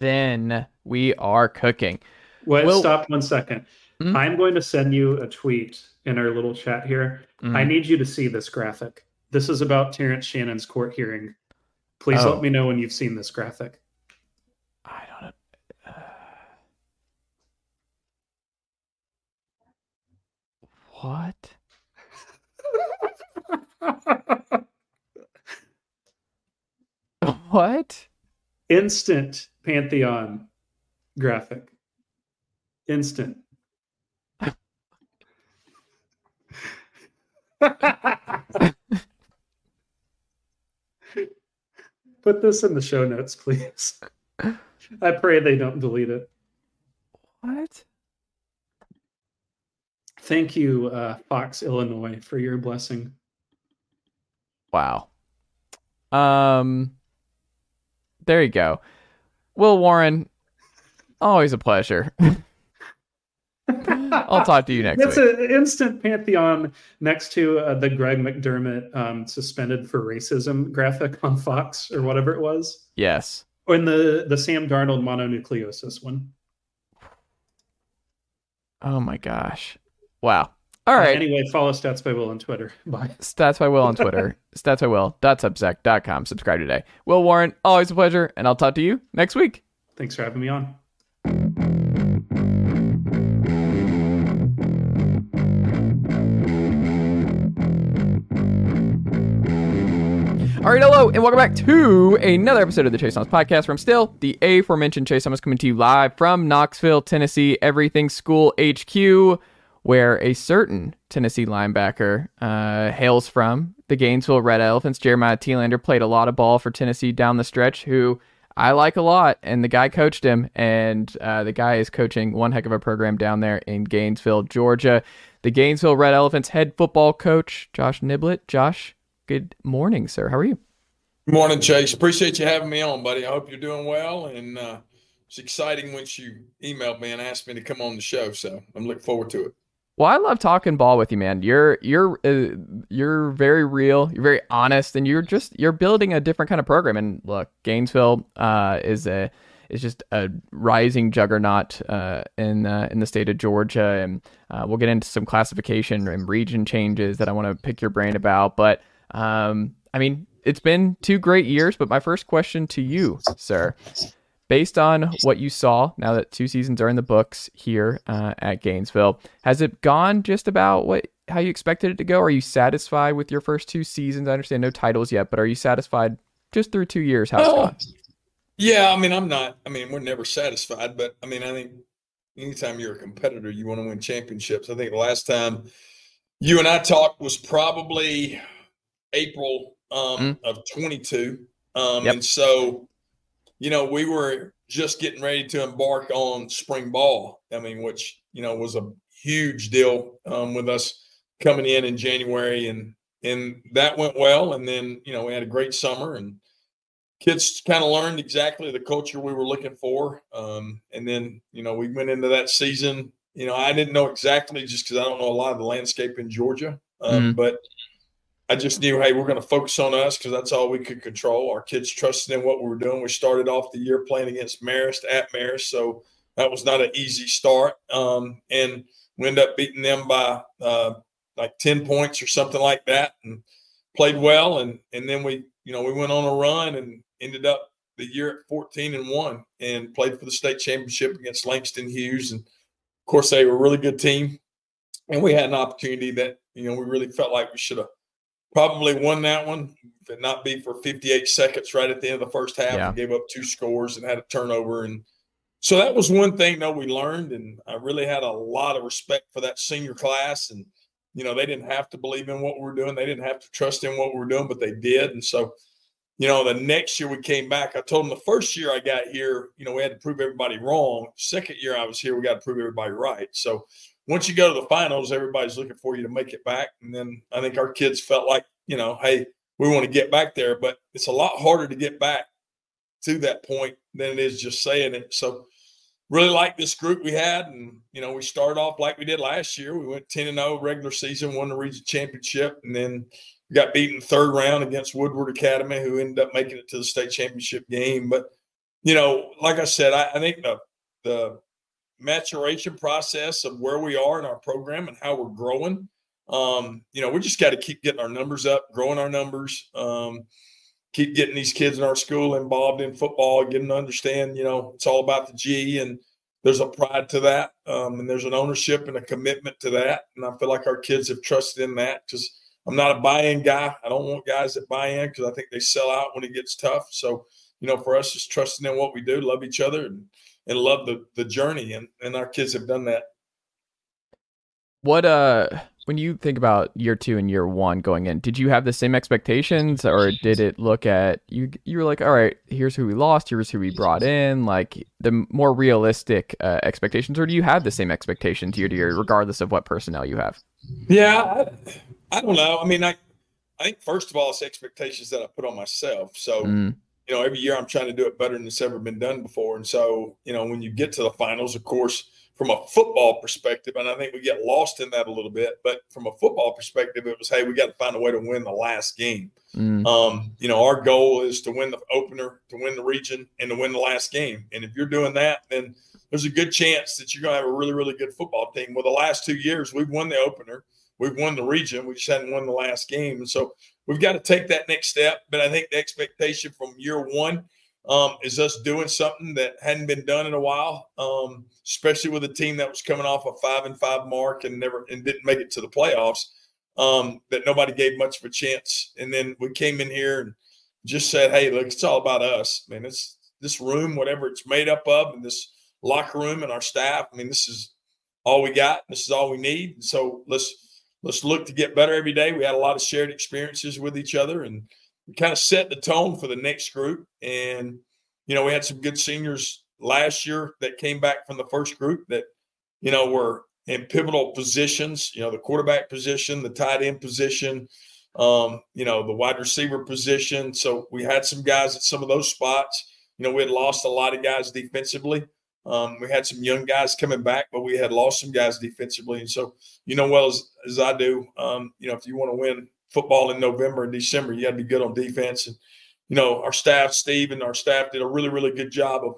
Then we are cooking. Wait, Well- stop one second. Hmm? I'm going to send you a tweet in our little chat here. Mm. I need you to see this graphic. This is about Terrence Shannon's court hearing. Please Oh. let me know when you've seen this graphic. I don't know. [sighs] What? [laughs] What? Instant Pantheon graphic. Instant. Put this in the show notes, please. I pray they don't delete it. What? Thank you, uh, Fox, Illinois, for your blessing. Wow. Um there you go. Will Warren, always a pleasure. [laughs] I'll talk to you next That's an instant pantheon next to uh, the Greg McDermott um, suspended for racism graphic on Fox or whatever it was, yes. or in the the Sam Darnold mononucleosis one. Oh my gosh. Wow. All right. Anyway, follow Stats by Will on Twitter. [laughs] Bye. Stats by Will on Twitter. [laughs] Stats by Will.substack.com. Subscribe today. Will Warren, always a pleasure, and I'll talk to you next week. Thanks for having me on. All right, hello, and welcome back to another episode of the Chase Thomas podcast from still the aforementioned Chase Thomas coming to you live from Knoxville, Tennessee, Everything School HQ, where a certain Tennessee linebacker uh, hails from. The Gainesville Red Elephants, Jeremiah Teelander, played a lot of ball for Tennessee down the stretch, who I like a lot, and the guy coached him, and uh, the guy is coaching one heck of a program down there in Gainesville, Georgia. The Gainesville Red Elephants head football coach, Josh Niblett. Josh, Good morning, sir. How are you? Good morning, Chase. Appreciate you having me on, buddy. I hope you're doing well. And uh, it's exciting once you emailed me and asked me to come on the show. So I'm looking forward to it. Well, I love talking ball with you, man. You're you're uh, you're very real. You're very honest, and you're just you're building a different kind of program. And look, Gainesville uh, is a is just a rising juggernaut uh, in uh, in the state of Georgia, and uh, we'll get into some classification and region changes that I want to pick your brain about. But um, I mean, it's been two great years, but my first question to you, sir, based on what you saw now that two seasons are in the books here uh, at Gainesville, has it gone just about what how you expected it to go? Are you satisfied with your first two seasons? I understand no titles yet, but are you satisfied just through two years how it's oh, gone? Yeah, I mean, I'm not. I mean, we're never satisfied, but I mean, I think anytime you're a competitor, you want to win championships. I think the last time you and I talked was probably April um, mm. of 22. Um, yep. And so, you know, we were just getting ready to embark on spring ball. I mean, which, you know, was a huge deal um, with us coming in in January. And, and that went well. And then, you know, we had a great summer and kids kind of learned exactly the culture we were looking for. Um, and then, you know, we went into that season. You know, I didn't know exactly just because I don't know a lot of the landscape in Georgia. Um, mm. But I just knew, hey, we're going to focus on us because that's all we could control. Our kids trusted in what we were doing. We started off the year playing against Marist at Marist, so that was not an easy start. Um, and we ended up beating them by uh, like ten points or something like that, and played well. And and then we, you know, we went on a run and ended up the year at fourteen and one, and played for the state championship against Langston Hughes. And of course, they were a really good team, and we had an opportunity that you know we really felt like we should have probably won that one if it not be for 58 seconds right at the end of the first half. Yeah. and gave up two scores and had a turnover. And so that was one thing that we learned. And i really had a lot of respect for that senior class. And you know they didn't have to believe in what we are doing. They didn't have to trust in what we are doing but they did. And so you know the next year we came back. I told them the first year i got here you know we had to prove everybody wrong. Second year i was here we got to prove everybody right. So once you go to the finals, everybody's looking for you to make it back. And then I think our kids felt like, you know, hey, we want to get back there, but it's a lot harder to get back to that point than it is just saying it. So really like this group we had. And, you know, we started off like we did last year. We went 10 and 0 regular season, won the region championship, and then we got beaten third round against Woodward Academy, who ended up making it to the state championship game. But, you know, like I said, I, I think the the maturation process of where we are in our program and how we're growing. Um, you know, we just got to keep getting our numbers up, growing our numbers, um, keep getting these kids in our school involved in football, getting to understand, you know, it's all about the G and there's a pride to that. Um, and there's an ownership and a commitment to that. And I feel like our kids have trusted in that because I'm not a buy-in guy. I don't want guys that buy in because I think they sell out when it gets tough. So, you know, for us, it's trusting in what we do, love each other and and love the the journey and and our kids have done that. What uh when you think about year two and year one going in did you have the same expectations or did it look at you you were like all right here's who we lost here's who we brought in like the more realistic uh, expectations or do you have the same expectations year to year regardless of what personnel you have? Yeah i, I don't know. I mean i i think first of all it's expectations that i put on myself. So mm you know, every year I'm trying to do it better than it's ever been done before. And so, you know, when you get to the finals, of course, from a football perspective, and I think we get lost in that a little bit, but from a football perspective, it was, hey, we got to find a way to win the last game. Mm. Um, you know, our goal is to win the opener, to win the region, and to win the last game. And if you're doing that, then there's a good chance that you're going to have a really, really good football team. Well, the last two years, we've won the opener, we've won the region, we just hadn't won the last game. And so we've got to take that next step. But I think the expectation from year one um, is us doing something that hadn't been done in a while, um, especially with a team that was coming off a five and five mark and never and didn't make it to the playoffs. Um, that nobody gave much of a chance. And then we came in here and just said, "Hey, look, it's all about us. man. it's this room, whatever it's made up of, and this locker room and our staff. I mean, this is all we got. This is all we need. So let's let's look to get better every day. We had a lot of shared experiences with each other, and we kind of set the tone for the next group. And you know, we had some good seniors last year that came back from the first group that you know were in pivotal positions. You know, the quarterback position, the tight end position, um, you know, the wide receiver position. So we had some guys at some of those spots. You know, we had lost a lot of guys defensively. Um, we had some young guys coming back, but we had lost some guys defensively. And so, you know, well as, as I do, um, you know, if you want to win football in November and December, you got to be good on defense. And, you know, our staff, Steve and our staff did a really, really good job of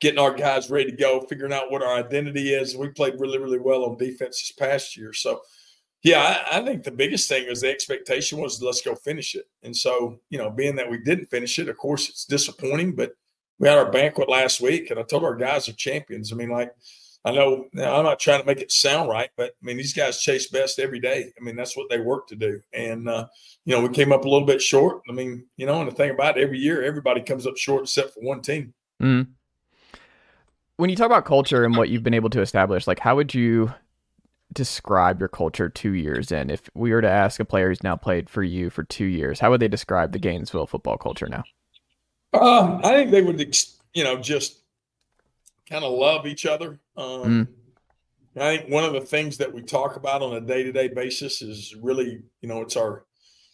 getting our guys ready to go, figuring out what our identity is. We played really, really well on defense this past year. So, yeah, I, I, think the biggest thing was the expectation was let's go finish it. And so, you know, being that we didn't finish it, of course, it's disappointing. But we had our banquet last week, and I told our guys are champions. I mean, like, I know I'm not trying to make it sound right, but I mean, these guys chase best every day. I mean, that's what they work to do. And, uh, you know, we came up a little bit short. I mean, you know, and the thing about it, every year, everybody comes up short except for one team. Mm. When you talk about culture and what you've been able to establish, like, how would you describe your culture two years in? If we were to ask a player who's now played for you for two years, how would they describe the Gainesville football culture now? Um, I think they would, you know, just kind of love each other. Um, mm. I think one of the things that we talk about on a day to day basis is really, you know, it's our,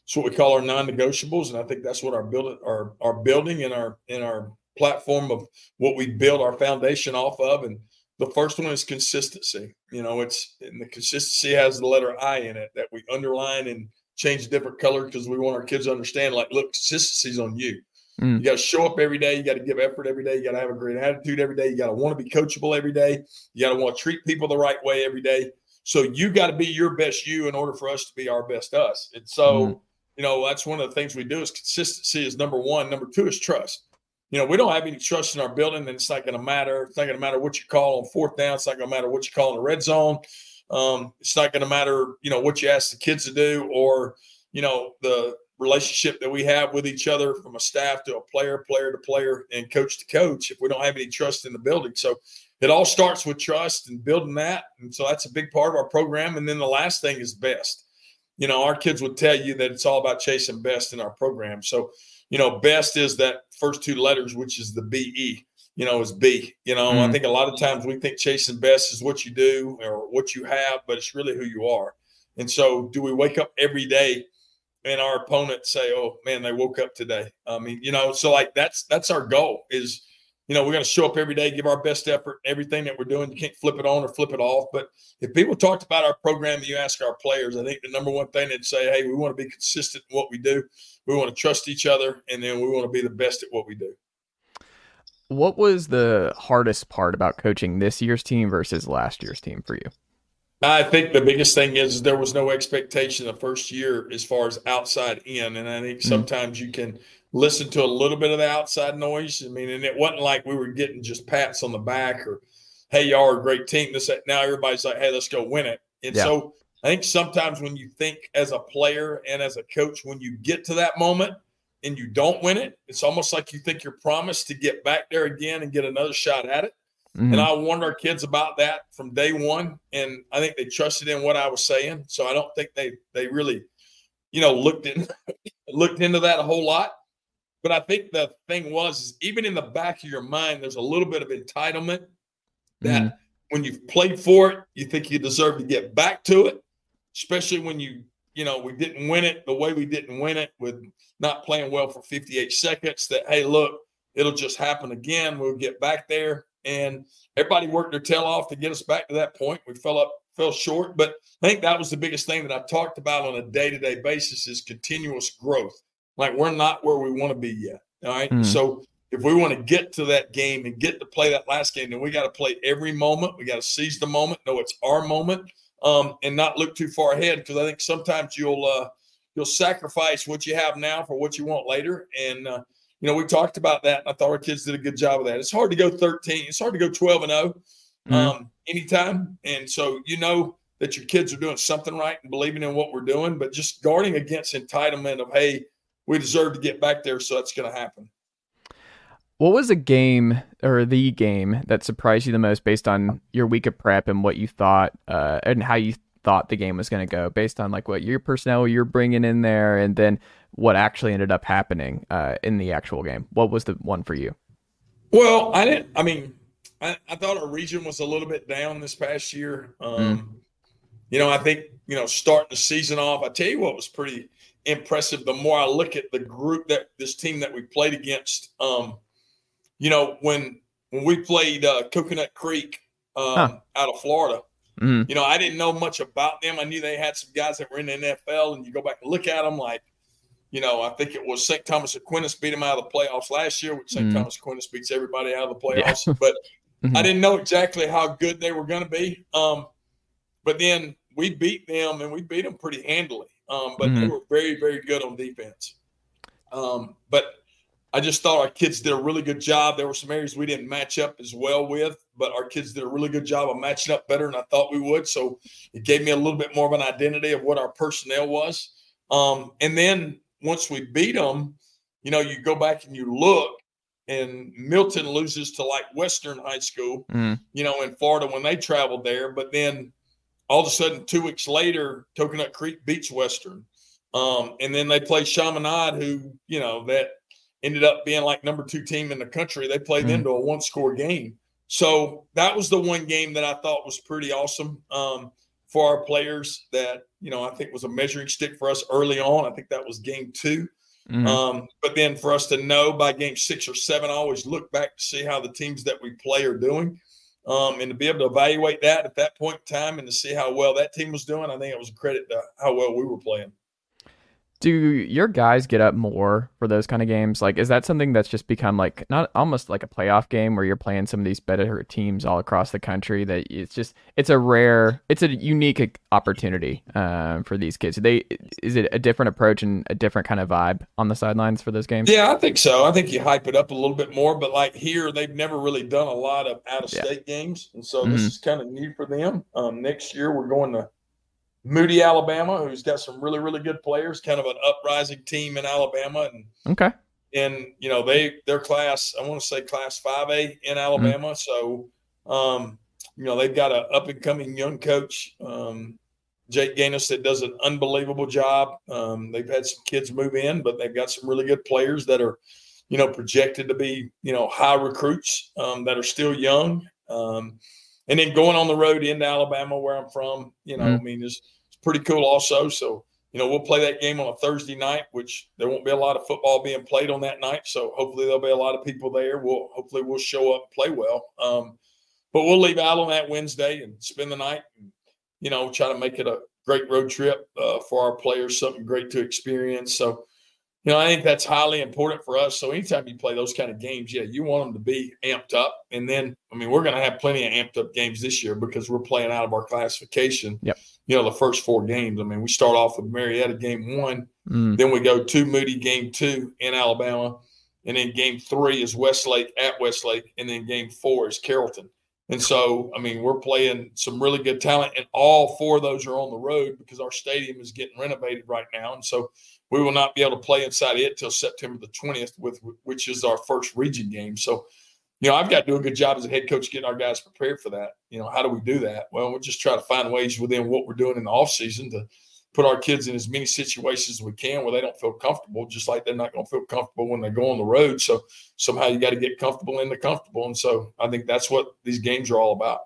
it's what we call our non negotiables, and I think that's what our build our our building and our in our platform of what we build our foundation off of, and the first one is consistency. You know, it's and the consistency has the letter I in it that we underline and change a different color because we want our kids to understand. Like, look, consistency's on you. Mm. You got to show up every day. You got to give effort every day. You got to have a great attitude every day. You got to want to be coachable every day. You got to want to treat people the right way every day. So you got to be your best you in order for us to be our best us. And so, mm. you know, that's one of the things we do is consistency is number one. Number two is trust you know, we don't have any trust in our building, and it's not going to matter. It's not going to matter what you call on fourth down. It's not going to matter what you call in the red zone. Um, it's not going to matter, you know, what you ask the kids to do or, you know, the relationship that we have with each other from a staff to a player, player to player, and coach to coach if we don't have any trust in the building. So it all starts with trust and building that. And so that's a big part of our program. And then the last thing is best. You know, our kids would tell you that it's all about chasing best in our program. So you know, best is that first two letters, which is the BE, you know, is B. You know, mm. I think a lot of times we think chasing best is what you do or what you have, but it's really who you are. And so, do we wake up every day and our opponents say, "Oh man, they woke up today"? I mean, you know, so like that's that's our goal is you know, we're going to show up every day, give our best effort, everything that we're doing. You can't flip it on or flip it off. But if people talked about our program, you ask our players, I think the number one thing they'd say, hey, we want to be consistent in what we do. We want to trust each other, and then we want to be the best at what we do. What was the hardest part about coaching this year's team versus last year's team for you? I think the biggest thing is there was no expectation the first year as far as outside in. And I think mm-hmm. sometimes mm-hmm. you can listen to a little bit of the outside noise. I mean, and it wasn't like we were getting just pats on the back or, hey, y'all are a great team. This now everybody's like, hey, let's go win it. And yeah. so I think sometimes when you think as a player and as a coach, when you get to that moment and you don't win it, it's almost like you think you're promised to get back there again and get another shot at it. Mm-hmm. And I warned our kids about that from day one, and I think they trusted in what I was saying. So I don't think they they really, you know, looked in [laughs] looked into that a whole lot. But I think the thing was, is even in the back of your mind, there's a little bit of entitlement that mm-hmm. when you've played for it, you think you deserve to get back to it, especially when you, you know, we didn't win it the way we didn't win it with not playing well for 58 seconds. That, hey, look, it'll just happen again. We'll get back there. And everybody worked their tail off to get us back to that point. We fell up, fell short. But I think that was the biggest thing that I talked about on a day to day basis is continuous growth like we're not where we want to be yet. All right. Mm. So if we want to get to that game and get to play that last game, then we got to play every moment. We got to seize the moment, know it's our moment, um, and not look too far ahead. Because I think sometimes you'll uh, you'll sacrifice what you have now for what you want later. And uh, you know, we talked about that. I thought our kids did a good job of that. It's hard to go 13. It's hard to go 12 and 0 mm. um, anytime. And so you know that your kids are doing something right and believing in what we're doing, but just guarding against entitlement of hey we deserve to get back there. So that's going to happen. What was a game or the game that surprised you the most based on your week of prep and what you thought uh, and how you thought the game was going to go based on like what your personnel you're bringing in there and then what actually ended up happening uh, in the actual game? What was the one for you? Well, I didn't. I mean, I, I thought our region was a little bit down this past year. Um, mm. You know, I think you know starting the season off. I tell you what was pretty impressive. The more I look at the group that this team that we played against, um, you know, when when we played uh, Coconut Creek um, huh. out of Florida, mm. you know, I didn't know much about them. I knew they had some guys that were in the NFL, and you go back and look at them, like, you know, I think it was St. Thomas Aquinas beat them out of the playoffs last year, which St. Mm. Thomas Aquinas beats everybody out of the playoffs. Yeah. but [laughs] mm-hmm. I didn't know exactly how good they were going to be. Um, but then we beat them, and we beat them pretty handily. Um, but mm-hmm. they were very, very good on defense. Um, but I just thought our kids did a really good job. There were some areas we didn't match up as well with, but our kids did a really good job of matching up better than I thought we would. So it gave me a little bit more of an identity of what our personnel was. Um, and then once we beat them, you know, you go back and you look, and Milton loses to like Western High School, mm. you know, in Florida when they traveled there. But then all of a sudden, two weeks later, Coconut Creek beats Western. Um, and then they play Chaminade, who, you know, that ended up being like number two team in the country. They played mm-hmm. into a one score game. So that was the one game that I thought was pretty awesome um, for our players that, you know, I think was a measuring stick for us early on. I think that was game 2 mm-hmm. um, but then for us to know by game six or seven, I always look back to see how the teams that we play are doing. Um, and to be able to evaluate that at that point in time and to see how well that team was doing, I think it was a credit to how well we were playing do your guys get up more for those kind of games? Like, is that something that's just become like not almost like a playoff game where you're playing some of these better teams all across the country? That it's just it's a rare, it's a unique opportunity uh, for these kids. They is it a different approach and a different kind of vibe on the sidelines for those games? Yeah, I think so. I think you hype it up a little bit more, but like here, they've never really done a lot of out of state yeah. games, and so mm-hmm. this is kind of new for them. Um, next year, we're going to Moody, Alabama, who's got some really, really good players, kind of an uprising team in Alabama. And okay. And you know, they their class, I want to say class five A in Alabama. Mm-hmm. So um, you know, they've got an up and coming young coach, um, Jake Gaines, that does an unbelievable job. Um, they've had some kids move in, but they've got some really good players that are, you know, projected to be, you know, high recruits um, that are still young. Um, and then going on the road into Alabama, where I'm from, you know, mm-hmm. I mean, it's, it's pretty cool also. So, you know, we'll play that game on a Thursday night, which there won't be a lot of football being played on that night. So hopefully there'll be a lot of people there. We'll hopefully we'll show up and play well. Um, but we'll leave out on that Wednesday and spend the night and, you know, try to make it a great road trip uh, for our players, something great to experience. So, you know, I think that's highly important for us. So anytime you play those kind of games, yeah, you want them to be amped up. And then, I mean, we're going to have plenty of amped up games this year because we're playing out of our classification. Yep. You know, the first four games. I mean, we start off with Marietta game one, mm. then we go to Moody game two in Alabama, and then game three is Westlake at Westlake, and then game four is Carrollton. And so, I mean, we're playing some really good talent, and all four of those are on the road because our stadium is getting renovated right now. And so, we will not be able to play inside it till September the 20th, with which is our first region game. So, you know, I've got to do a good job as a head coach getting our guys prepared for that. You know, how do we do that? Well, we'll just try to find ways within what we're doing in the off season to put our kids in as many situations as we can where they don't feel comfortable, just like they're not going to feel comfortable when they go on the road. So somehow you got to get comfortable in the comfortable. And so I think that's what these games are all about.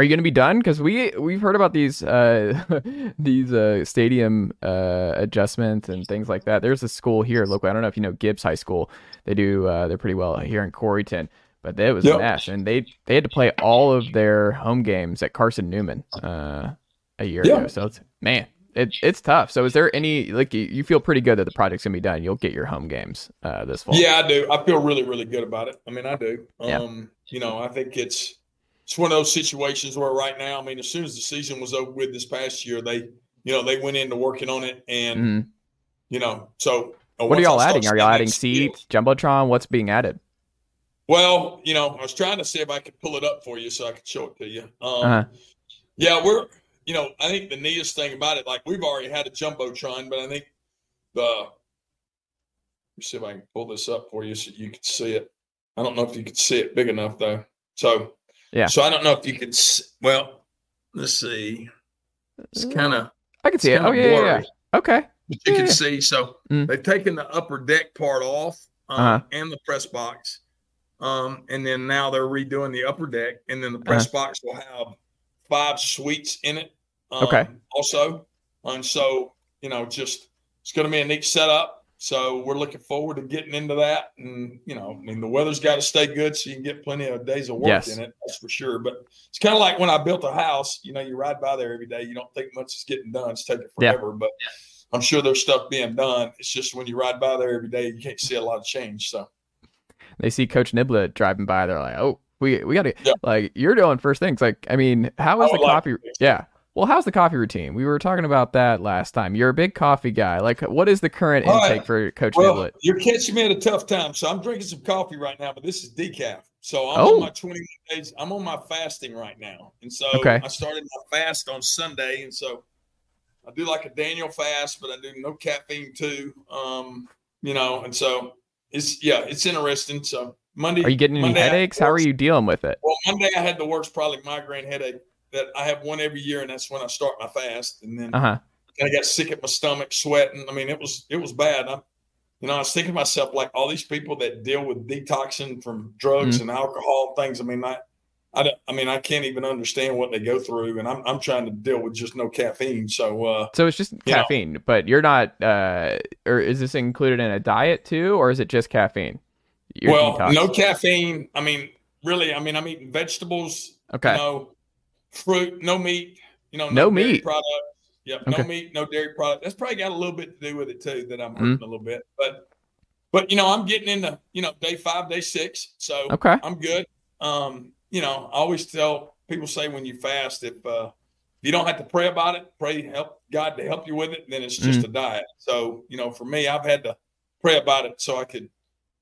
Are you going to be done? Because we we've heard about these uh, [laughs] these uh, stadium uh, adjustments and things like that. There's a school here locally. I don't know if you know Gibbs High School. They do uh, they're pretty well here in Corryton, but it was yep. a mess, and they they had to play all of their home games at Carson Newman uh, a year ago. So it's man, it, it's tough. So is there any like you feel pretty good that the project's gonna be done? You'll get your home games uh, this fall. Yeah, I do. I feel really really good about it. I mean, I do. Um, yeah. You know, I think it's it's one of those situations where right now, I mean, as soon as the season was over with this past year, they, you know, they went into working on it, and mm-hmm. you know, so uh, what are y'all adding? Are y'all adding seats, jumbotron? What's being added? Well, you know, I was trying to see if I could pull it up for you so I could show it to you. Um, uh-huh. Yeah, we're, you know, I think the neatest thing about it, like we've already had a jumbotron, but I think the me see if I can pull this up for you so you can see it. I don't know if you can see it big enough though. So Yeah. So I don't know if you could. Well, let's see. It's kind of. I can see it. Oh yeah, yeah, yeah. Okay. But you Yeah. can see. So Mm. they've taken the upper deck part off um, Uh-huh. and the press box, um, and then now they're redoing the upper deck, and then the press box will have five suites in it. Um, Okay. Also, and so you know, just it's going to be a neat setup. So we're looking forward to getting into that, and you know, I mean, the weather's got to stay good so you can get plenty of days of work Yes. in it. That's for sure. But it's kind of like when I built a house. You know, you ride by there every day. You don't think much is getting done. It's taking Yeah. forever, but I'm sure there's stuff being done. It's just when you ride by there every day, you can't see a lot of change. So They see Coach Niblett driving by. They're like, oh, we we got to Yeah. like you're doing first things. Like, I mean, how is oh, the would like coffee? to. yeah. Well, how's the coffee routine? We were talking about that last time. You're a big coffee guy. Like, what is the current All right. intake for Coach well, you're catching me at a tough time. So I'm drinking some coffee right now, but this is decaf. So I'm Oh. on my 21 days. I'm on my fasting right now, and so Okay. I started my fast on Sunday, and so I do like a Daniel fast, but I do no caffeine too. Um, you know, and so it's yeah, it's interesting. So Monday, Are you getting any Monday I headaches? How are you dealing with it? Well, Monday I had the worst probably migraine headache that I have one every year, and that's when I start my fast. And then Uh huh. and I got sick at my stomach, sweating. I mean, it was it was bad. I'm, you know, I was thinking to myself like all these people that deal with detoxing from drugs Mm-hmm. and alcohol things. I mean, I, I, don't- I mean, I can't even understand what they go through, and I'm I'm trying to deal with just no caffeine. So, uh, So it's just know. caffeine, but you're not. uh Or is this included in a diet too, or is it just caffeine? Your well, detox? no caffeine. I mean, really, I mean, I'm eating vegetables. Okay. You know, fruit, no meat. You know, No dairy meat. products. Yep, Okay. no meat, no dairy product. That's probably got a little bit to do with it too. That I'm Mhm. hurting a little bit, but but you know, I'm getting into you know day five, day six, so Okay. I'm good. Um, you know, I always tell people say when you fast, if uh, you don't have to pray about it, pray help God to help you with it, then it's just a diet. So you know, for me, I've had to pray about it so I could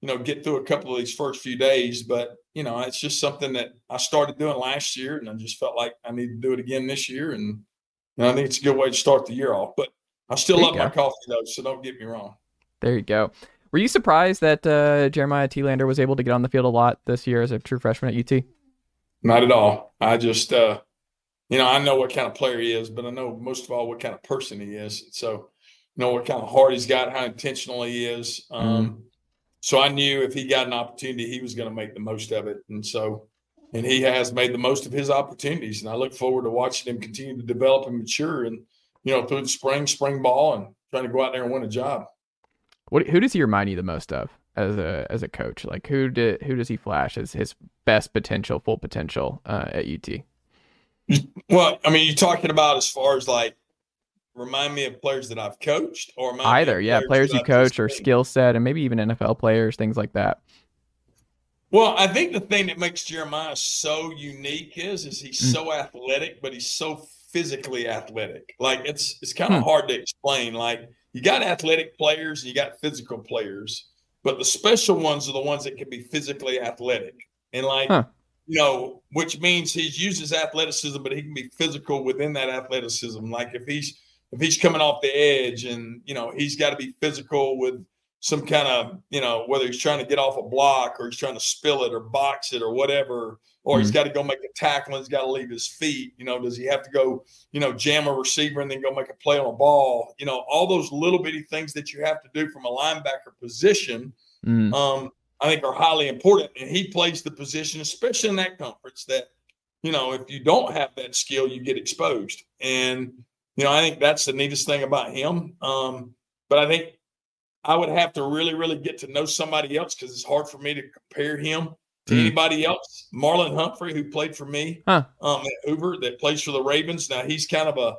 you know get through a couple of these first few days, but you know, it's just something that I started doing last year, and I just felt like I need to do it again this year, and you know, I think it's a good way to start the year off. But I still love my coffee though, so don't get me wrong. There you go. Were you surprised that uh, Jeremiah Teelander was able to get on the field a lot this year as a true freshman at UT? Not at all. I just, uh, you know, I know what kind of player he is, but I know most of all what kind of person he is. So, you know, what kind of heart he's got, how intentional he is. Um, So I knew if he got an opportunity, he was going to make the most of it. And so, and he has made the most of his opportunities. And I look forward to watching him continue to develop and mature and, you know, through the spring, spring ball and trying to go out there and win a job. What who does he remind you the most of as a as a coach? Like who did who does he flash as his best potential, full potential uh, at UT? Well, I mean, you're talking about as far as like, remind me of players that I've coached or remind me of Either, yeah, players that you I've coach or skill set, and maybe even NFL players, things like that. Well, I think the thing that makes Jeremiah so unique is is he's Mm. so athletic, but he's so physically athletic. Like it's it's kind of Hmm. hard to explain. Like you got athletic players and you got physical players, but the special ones are the ones that can be physically athletic. And like Huh. you know, which means he uses athleticism, but he can be physical within that athleticism. Like if he's if he's coming off the edge and you know he's got to be physical with some kind of you know whether he's trying to get off a block or he's trying to spill it or box it or whatever or he's got to go make a tackle and he's got to leave his feet you know does he have to go you know jam a receiver and then go make a play on a ball you know all those little bitty things that you have to do from a linebacker position Mm. um, I think are highly important. And he plays the position, especially in that conference, that, you know, if you don't have that skill, you get exposed. And, you know, I think that's the neatest thing about him. Um, but I think I would have to really, really get to know somebody else because it's hard for me to compare him to Mm. anybody else. Marlon Humphrey, who played for me Huh. um, at Hoover, that plays for the Ravens. Now he's kind of a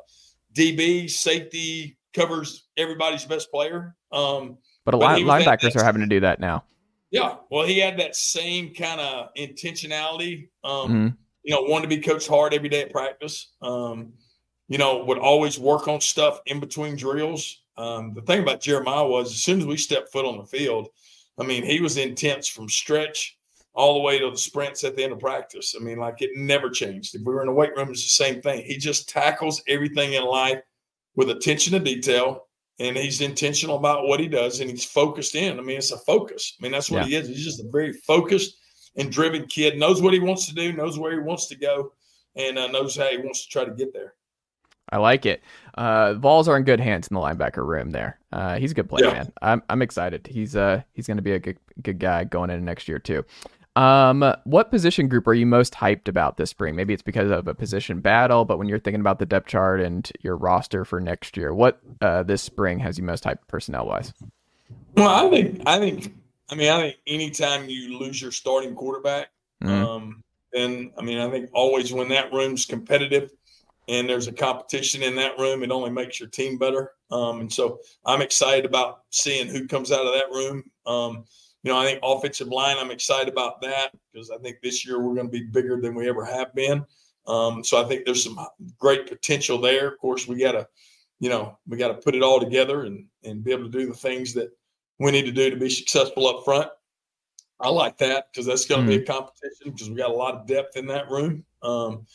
DB, safety, covers everybody's best player. Um, But a lot at linebackers are having to do that now. yeah, well, he had that same kind of intentionality. Um, Mhm. You know, wanted to be coached hard every day at practice. Um, you know, would always work on stuff in between drills. Um, the thing about Jeremiah was, as soon as we stepped foot on the field, I mean, he was intense from stretch all the way to the sprints at the end of practice. I mean, like it never changed. If we were in the weight room, it's the same thing. He just tackles everything in life with attention to detail, and he's intentional about what he does, and he's focused in. I mean, it's a focus. I mean, that's what yeah. he is. He's just a very focused and driven kid. Knows what he wants to do, knows where he wants to go, and uh, knows how he wants to try to get there. I like it. Uh, Vols are in good hands in the linebacker room. There, uh, he's a good player, yeah. man. I'm I'm excited. He's uh he's going to be a good good guy going into next year too. Um, what position group are you most hyped about this spring? Maybe it's because of a position battle, but when you're thinking about the depth chart and your roster for next year, what uh, this spring has you most hyped personnel wise? Well, I think I think I mean I think anytime you lose your starting quarterback, mm-hmm. um, then I mean I think always when that room's competitive and there's a competition in that room, it only makes your team better. Um, and so I'm excited about seeing who comes out of that room. Um, you know, I think offensive line, I'm excited about that because I think this year we're going to be bigger than we ever have been. Um, so I think there's some great potential there. Of course, we got to, you know, we got to put it all together and and be able to do the things that we need to do to be successful up front. I like that because that's going to mm-hmm. be a competition because we got a lot of depth in that room. Um,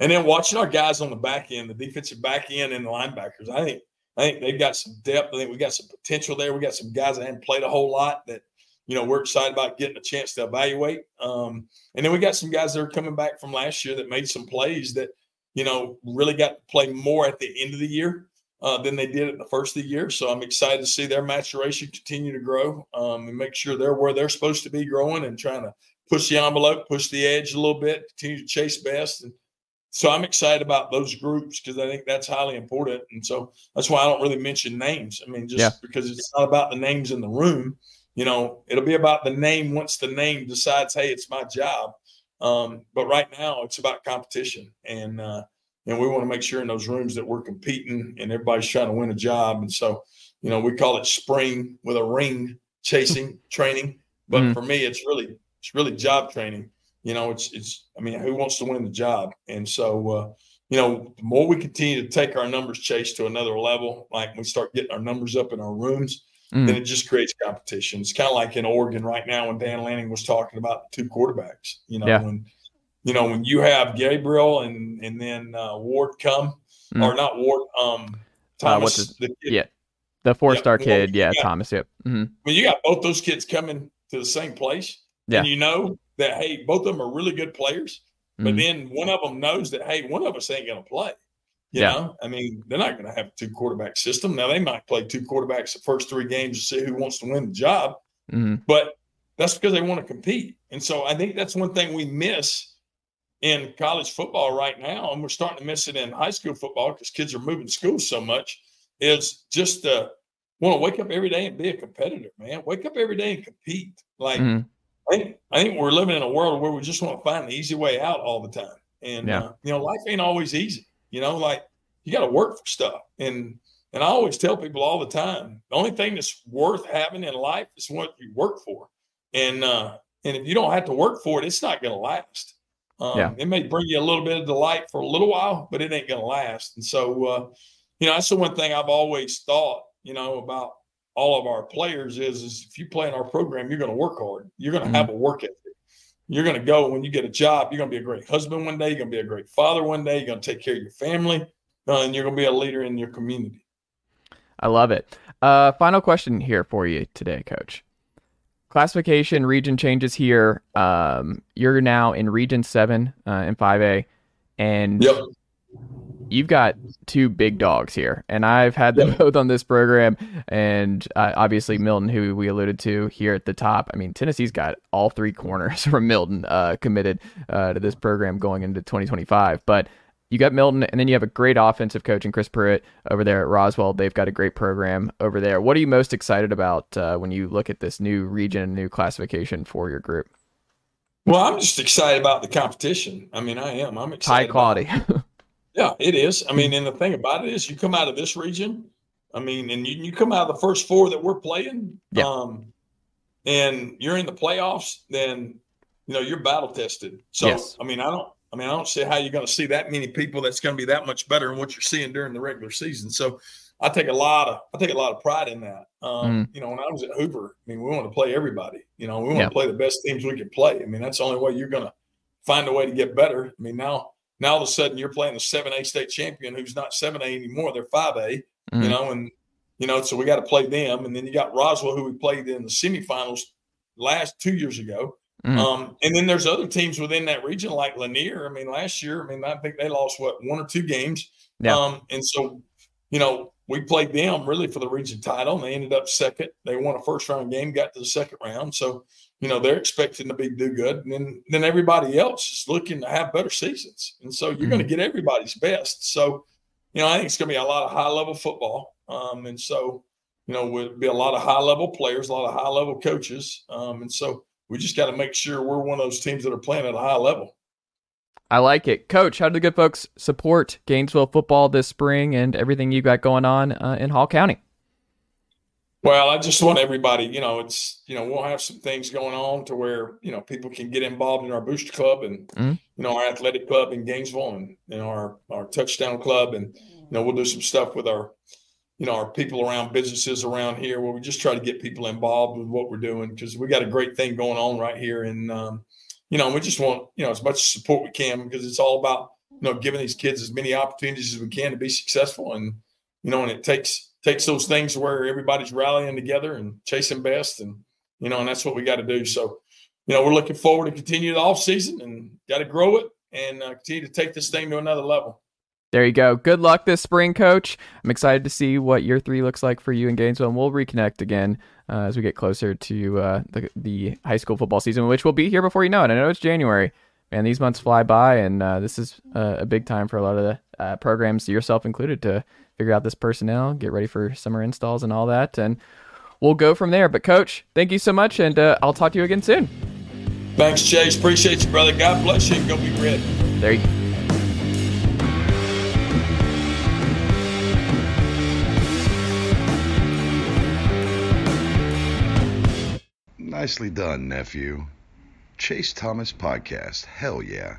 and then watching our guys on the back end, the defensive back end and the linebackers, I think I think they've got some depth. I think we got some potential there. We got some guys that haven't played a whole lot that you know, we're excited about getting a chance to evaluate. Um, and then we got some guys that are coming back from last year that made some plays that, you know, really got to play more at the end of the year uh, than they did at the first of the year. So I'm excited to see their maturation continue to grow um, and make sure they're where they're supposed to be growing and trying to push the envelope, push the edge a little bit, continue to chase best. And so I'm excited about those groups because I think that's highly important. And so that's why I don't really mention names. I mean, just yeah. because it's not about the names in the room you know, it'll be about the name once the name decides, hey, it's my job. Um, but right now, it's about competition, and uh, and we want to make sure in those rooms that we're competing and everybody's trying to win a job. And so, you know, we call it spring with a ring chasing [laughs] training, but mm. for me, it's really it's really job training. You know, it's it's I mean, who wants to win the job? And so, uh, you know, the more we continue to take our numbers chase to another level, like we start getting our numbers up in our rooms mm. then it just creates competition. It's kind of like in Oregon right now when Dan Lanning was talking about the two quarterbacks. You know, yeah. when you know when you have Gabriel and and then uh, Ward come mm. or not Ward, um, Thomas, uh, the kid, yeah, the four star yeah, kid, yeah, got, Thomas. Yep. Mm-hmm. When you got both those kids coming to the same place, yeah. and you know that hey, both of them are really good players, but mm-hmm. then one of them knows that hey, one of us ain't going to play. You yeah. know, I mean, they're not going to have a two quarterback system. Now, they might play two quarterbacks the first three games to see who wants to win the job, mm-hmm. but that's because they want to compete. And so I think that's one thing we miss in college football right now. And we're starting to miss it in high school football because kids are moving schools so much is just to want to wake up every day and be a competitor, man. Wake up every day and compete. Like, mm-hmm. I, think, I think we're living in a world where we just want to find the easy way out all the time. And, yeah. uh, you know, life ain't always easy. You know, like you got to work for stuff. And and I always tell people all the time, the only thing that's worth having in life is what you work for. And uh, and if you don't have to work for it, it's not going to last. Um, yeah. It may bring you a little bit of delight for a little while, but it ain't going to last. And so, uh, you know, that's the one thing I've always thought, you know, about all of our players is, is if you play in our program, you're going to work hard. You're going to mm-hmm. have a work ethic you're going to go when you get a job. You're going to be a great husband one day. You're going to be a great father one day. You're going to take care of your family, uh, and you're going to be a leader in your community. I love it. Uh, final question here for you today, Coach. Classification region changes here. Um, you're now in Region Seven uh, in 5A, and yep you've got two big dogs here, and I've had them both on this program, and uh, obviously Milton, who we alluded to here at the top. I mean, Tennessee's got all three corners [laughs] from Milton uh, committed uh, to this program going into 2025, but. You got Milton, and then you have a great offensive coach in Chris Pruitt over there at Roswell. They've got a great program over there. What are you most excited about uh, when you look at this new region, new classification for your group? Well, I'm just excited about the competition. I mean, I am. I'm excited. High quality. [laughs] Yeah, it is. I mean, and the thing about it is, you come out of this region. I mean, and you, you come out of the first four that we're playing, yeah. um, and you're in the playoffs, then you know you're battle tested. So, yes. I mean, I don't. I mean, I don't see how you're going to see that many people that's going to be that much better than what you're seeing during the regular season. So, I take a lot of I take a lot of pride in that. Um, mm. You know, when I was at Hoover, I mean, we want to play everybody. You know, we want yeah. to play the best teams we can play. I mean, that's the only way you're going to find a way to get better. I mean, now now all of a sudden you're playing a seven A state champion who's not seven A anymore; they're five A. Mm-hmm. You know, and you know, so we got to play them. And then you got Roswell, who we played in the semifinals last two years ago. Mm. Um, and then there's other teams within that region like Lanier. I mean, last year, I mean, I think they lost what one or two games. Yeah. Um, and so, you know, we played them really for the region title, and they ended up second. They won a first round game, got to the second round. So, you know, they're expecting to be do good. And then then everybody else is looking to have better seasons. And so you're mm-hmm. going to get everybody's best. So, you know, I think it's going to be a lot of high level football. Um, and so, you know, would be a lot of high level players, a lot of high level coaches. Um, and so we just got to make sure we're one of those teams that are playing at a high level. I like it. Coach, how do the good folks support Gainesville football this spring and everything you got going on uh, in Hall County? Well, I just want everybody, you know, it's, you know, we'll have some things going on to where, you know, people can get involved in our booster club and, mm-hmm. you know, our athletic club in Gainesville and, and our, our touchdown club. And, you know, we'll do some stuff with our, you know, our people around businesses around here where we just try to get people involved with what we're doing because we got a great thing going on right here. And, um, you know, we just want, you know, as much support we can because it's all about, you know, giving these kids as many opportunities as we can to be successful. And, you know, and it takes, takes those things where everybody's rallying together and chasing best and you know and that's what we got to do so you know we're looking forward to continue the off season and got to grow it and uh, continue to take this thing to another level there you go. Good luck this spring, coach. I'm excited to see what year three looks like for you in Gainesville, and we'll reconnect again uh, as we get closer to uh, the, the high school football season, which will be here before you know it. I know it's January. and these months fly by, and uh, this is a big time for a lot of the uh, programs, yourself included, to figure out this personnel, get ready for summer installs and all that, and we'll go from there. But coach, thank you so much, and uh, I'll talk to you again soon. Thanks, Chase. Appreciate you, brother. God bless you. Go be red. There you go. Nicely done, nephew. Chase Thomas Podcast. Hell yeah.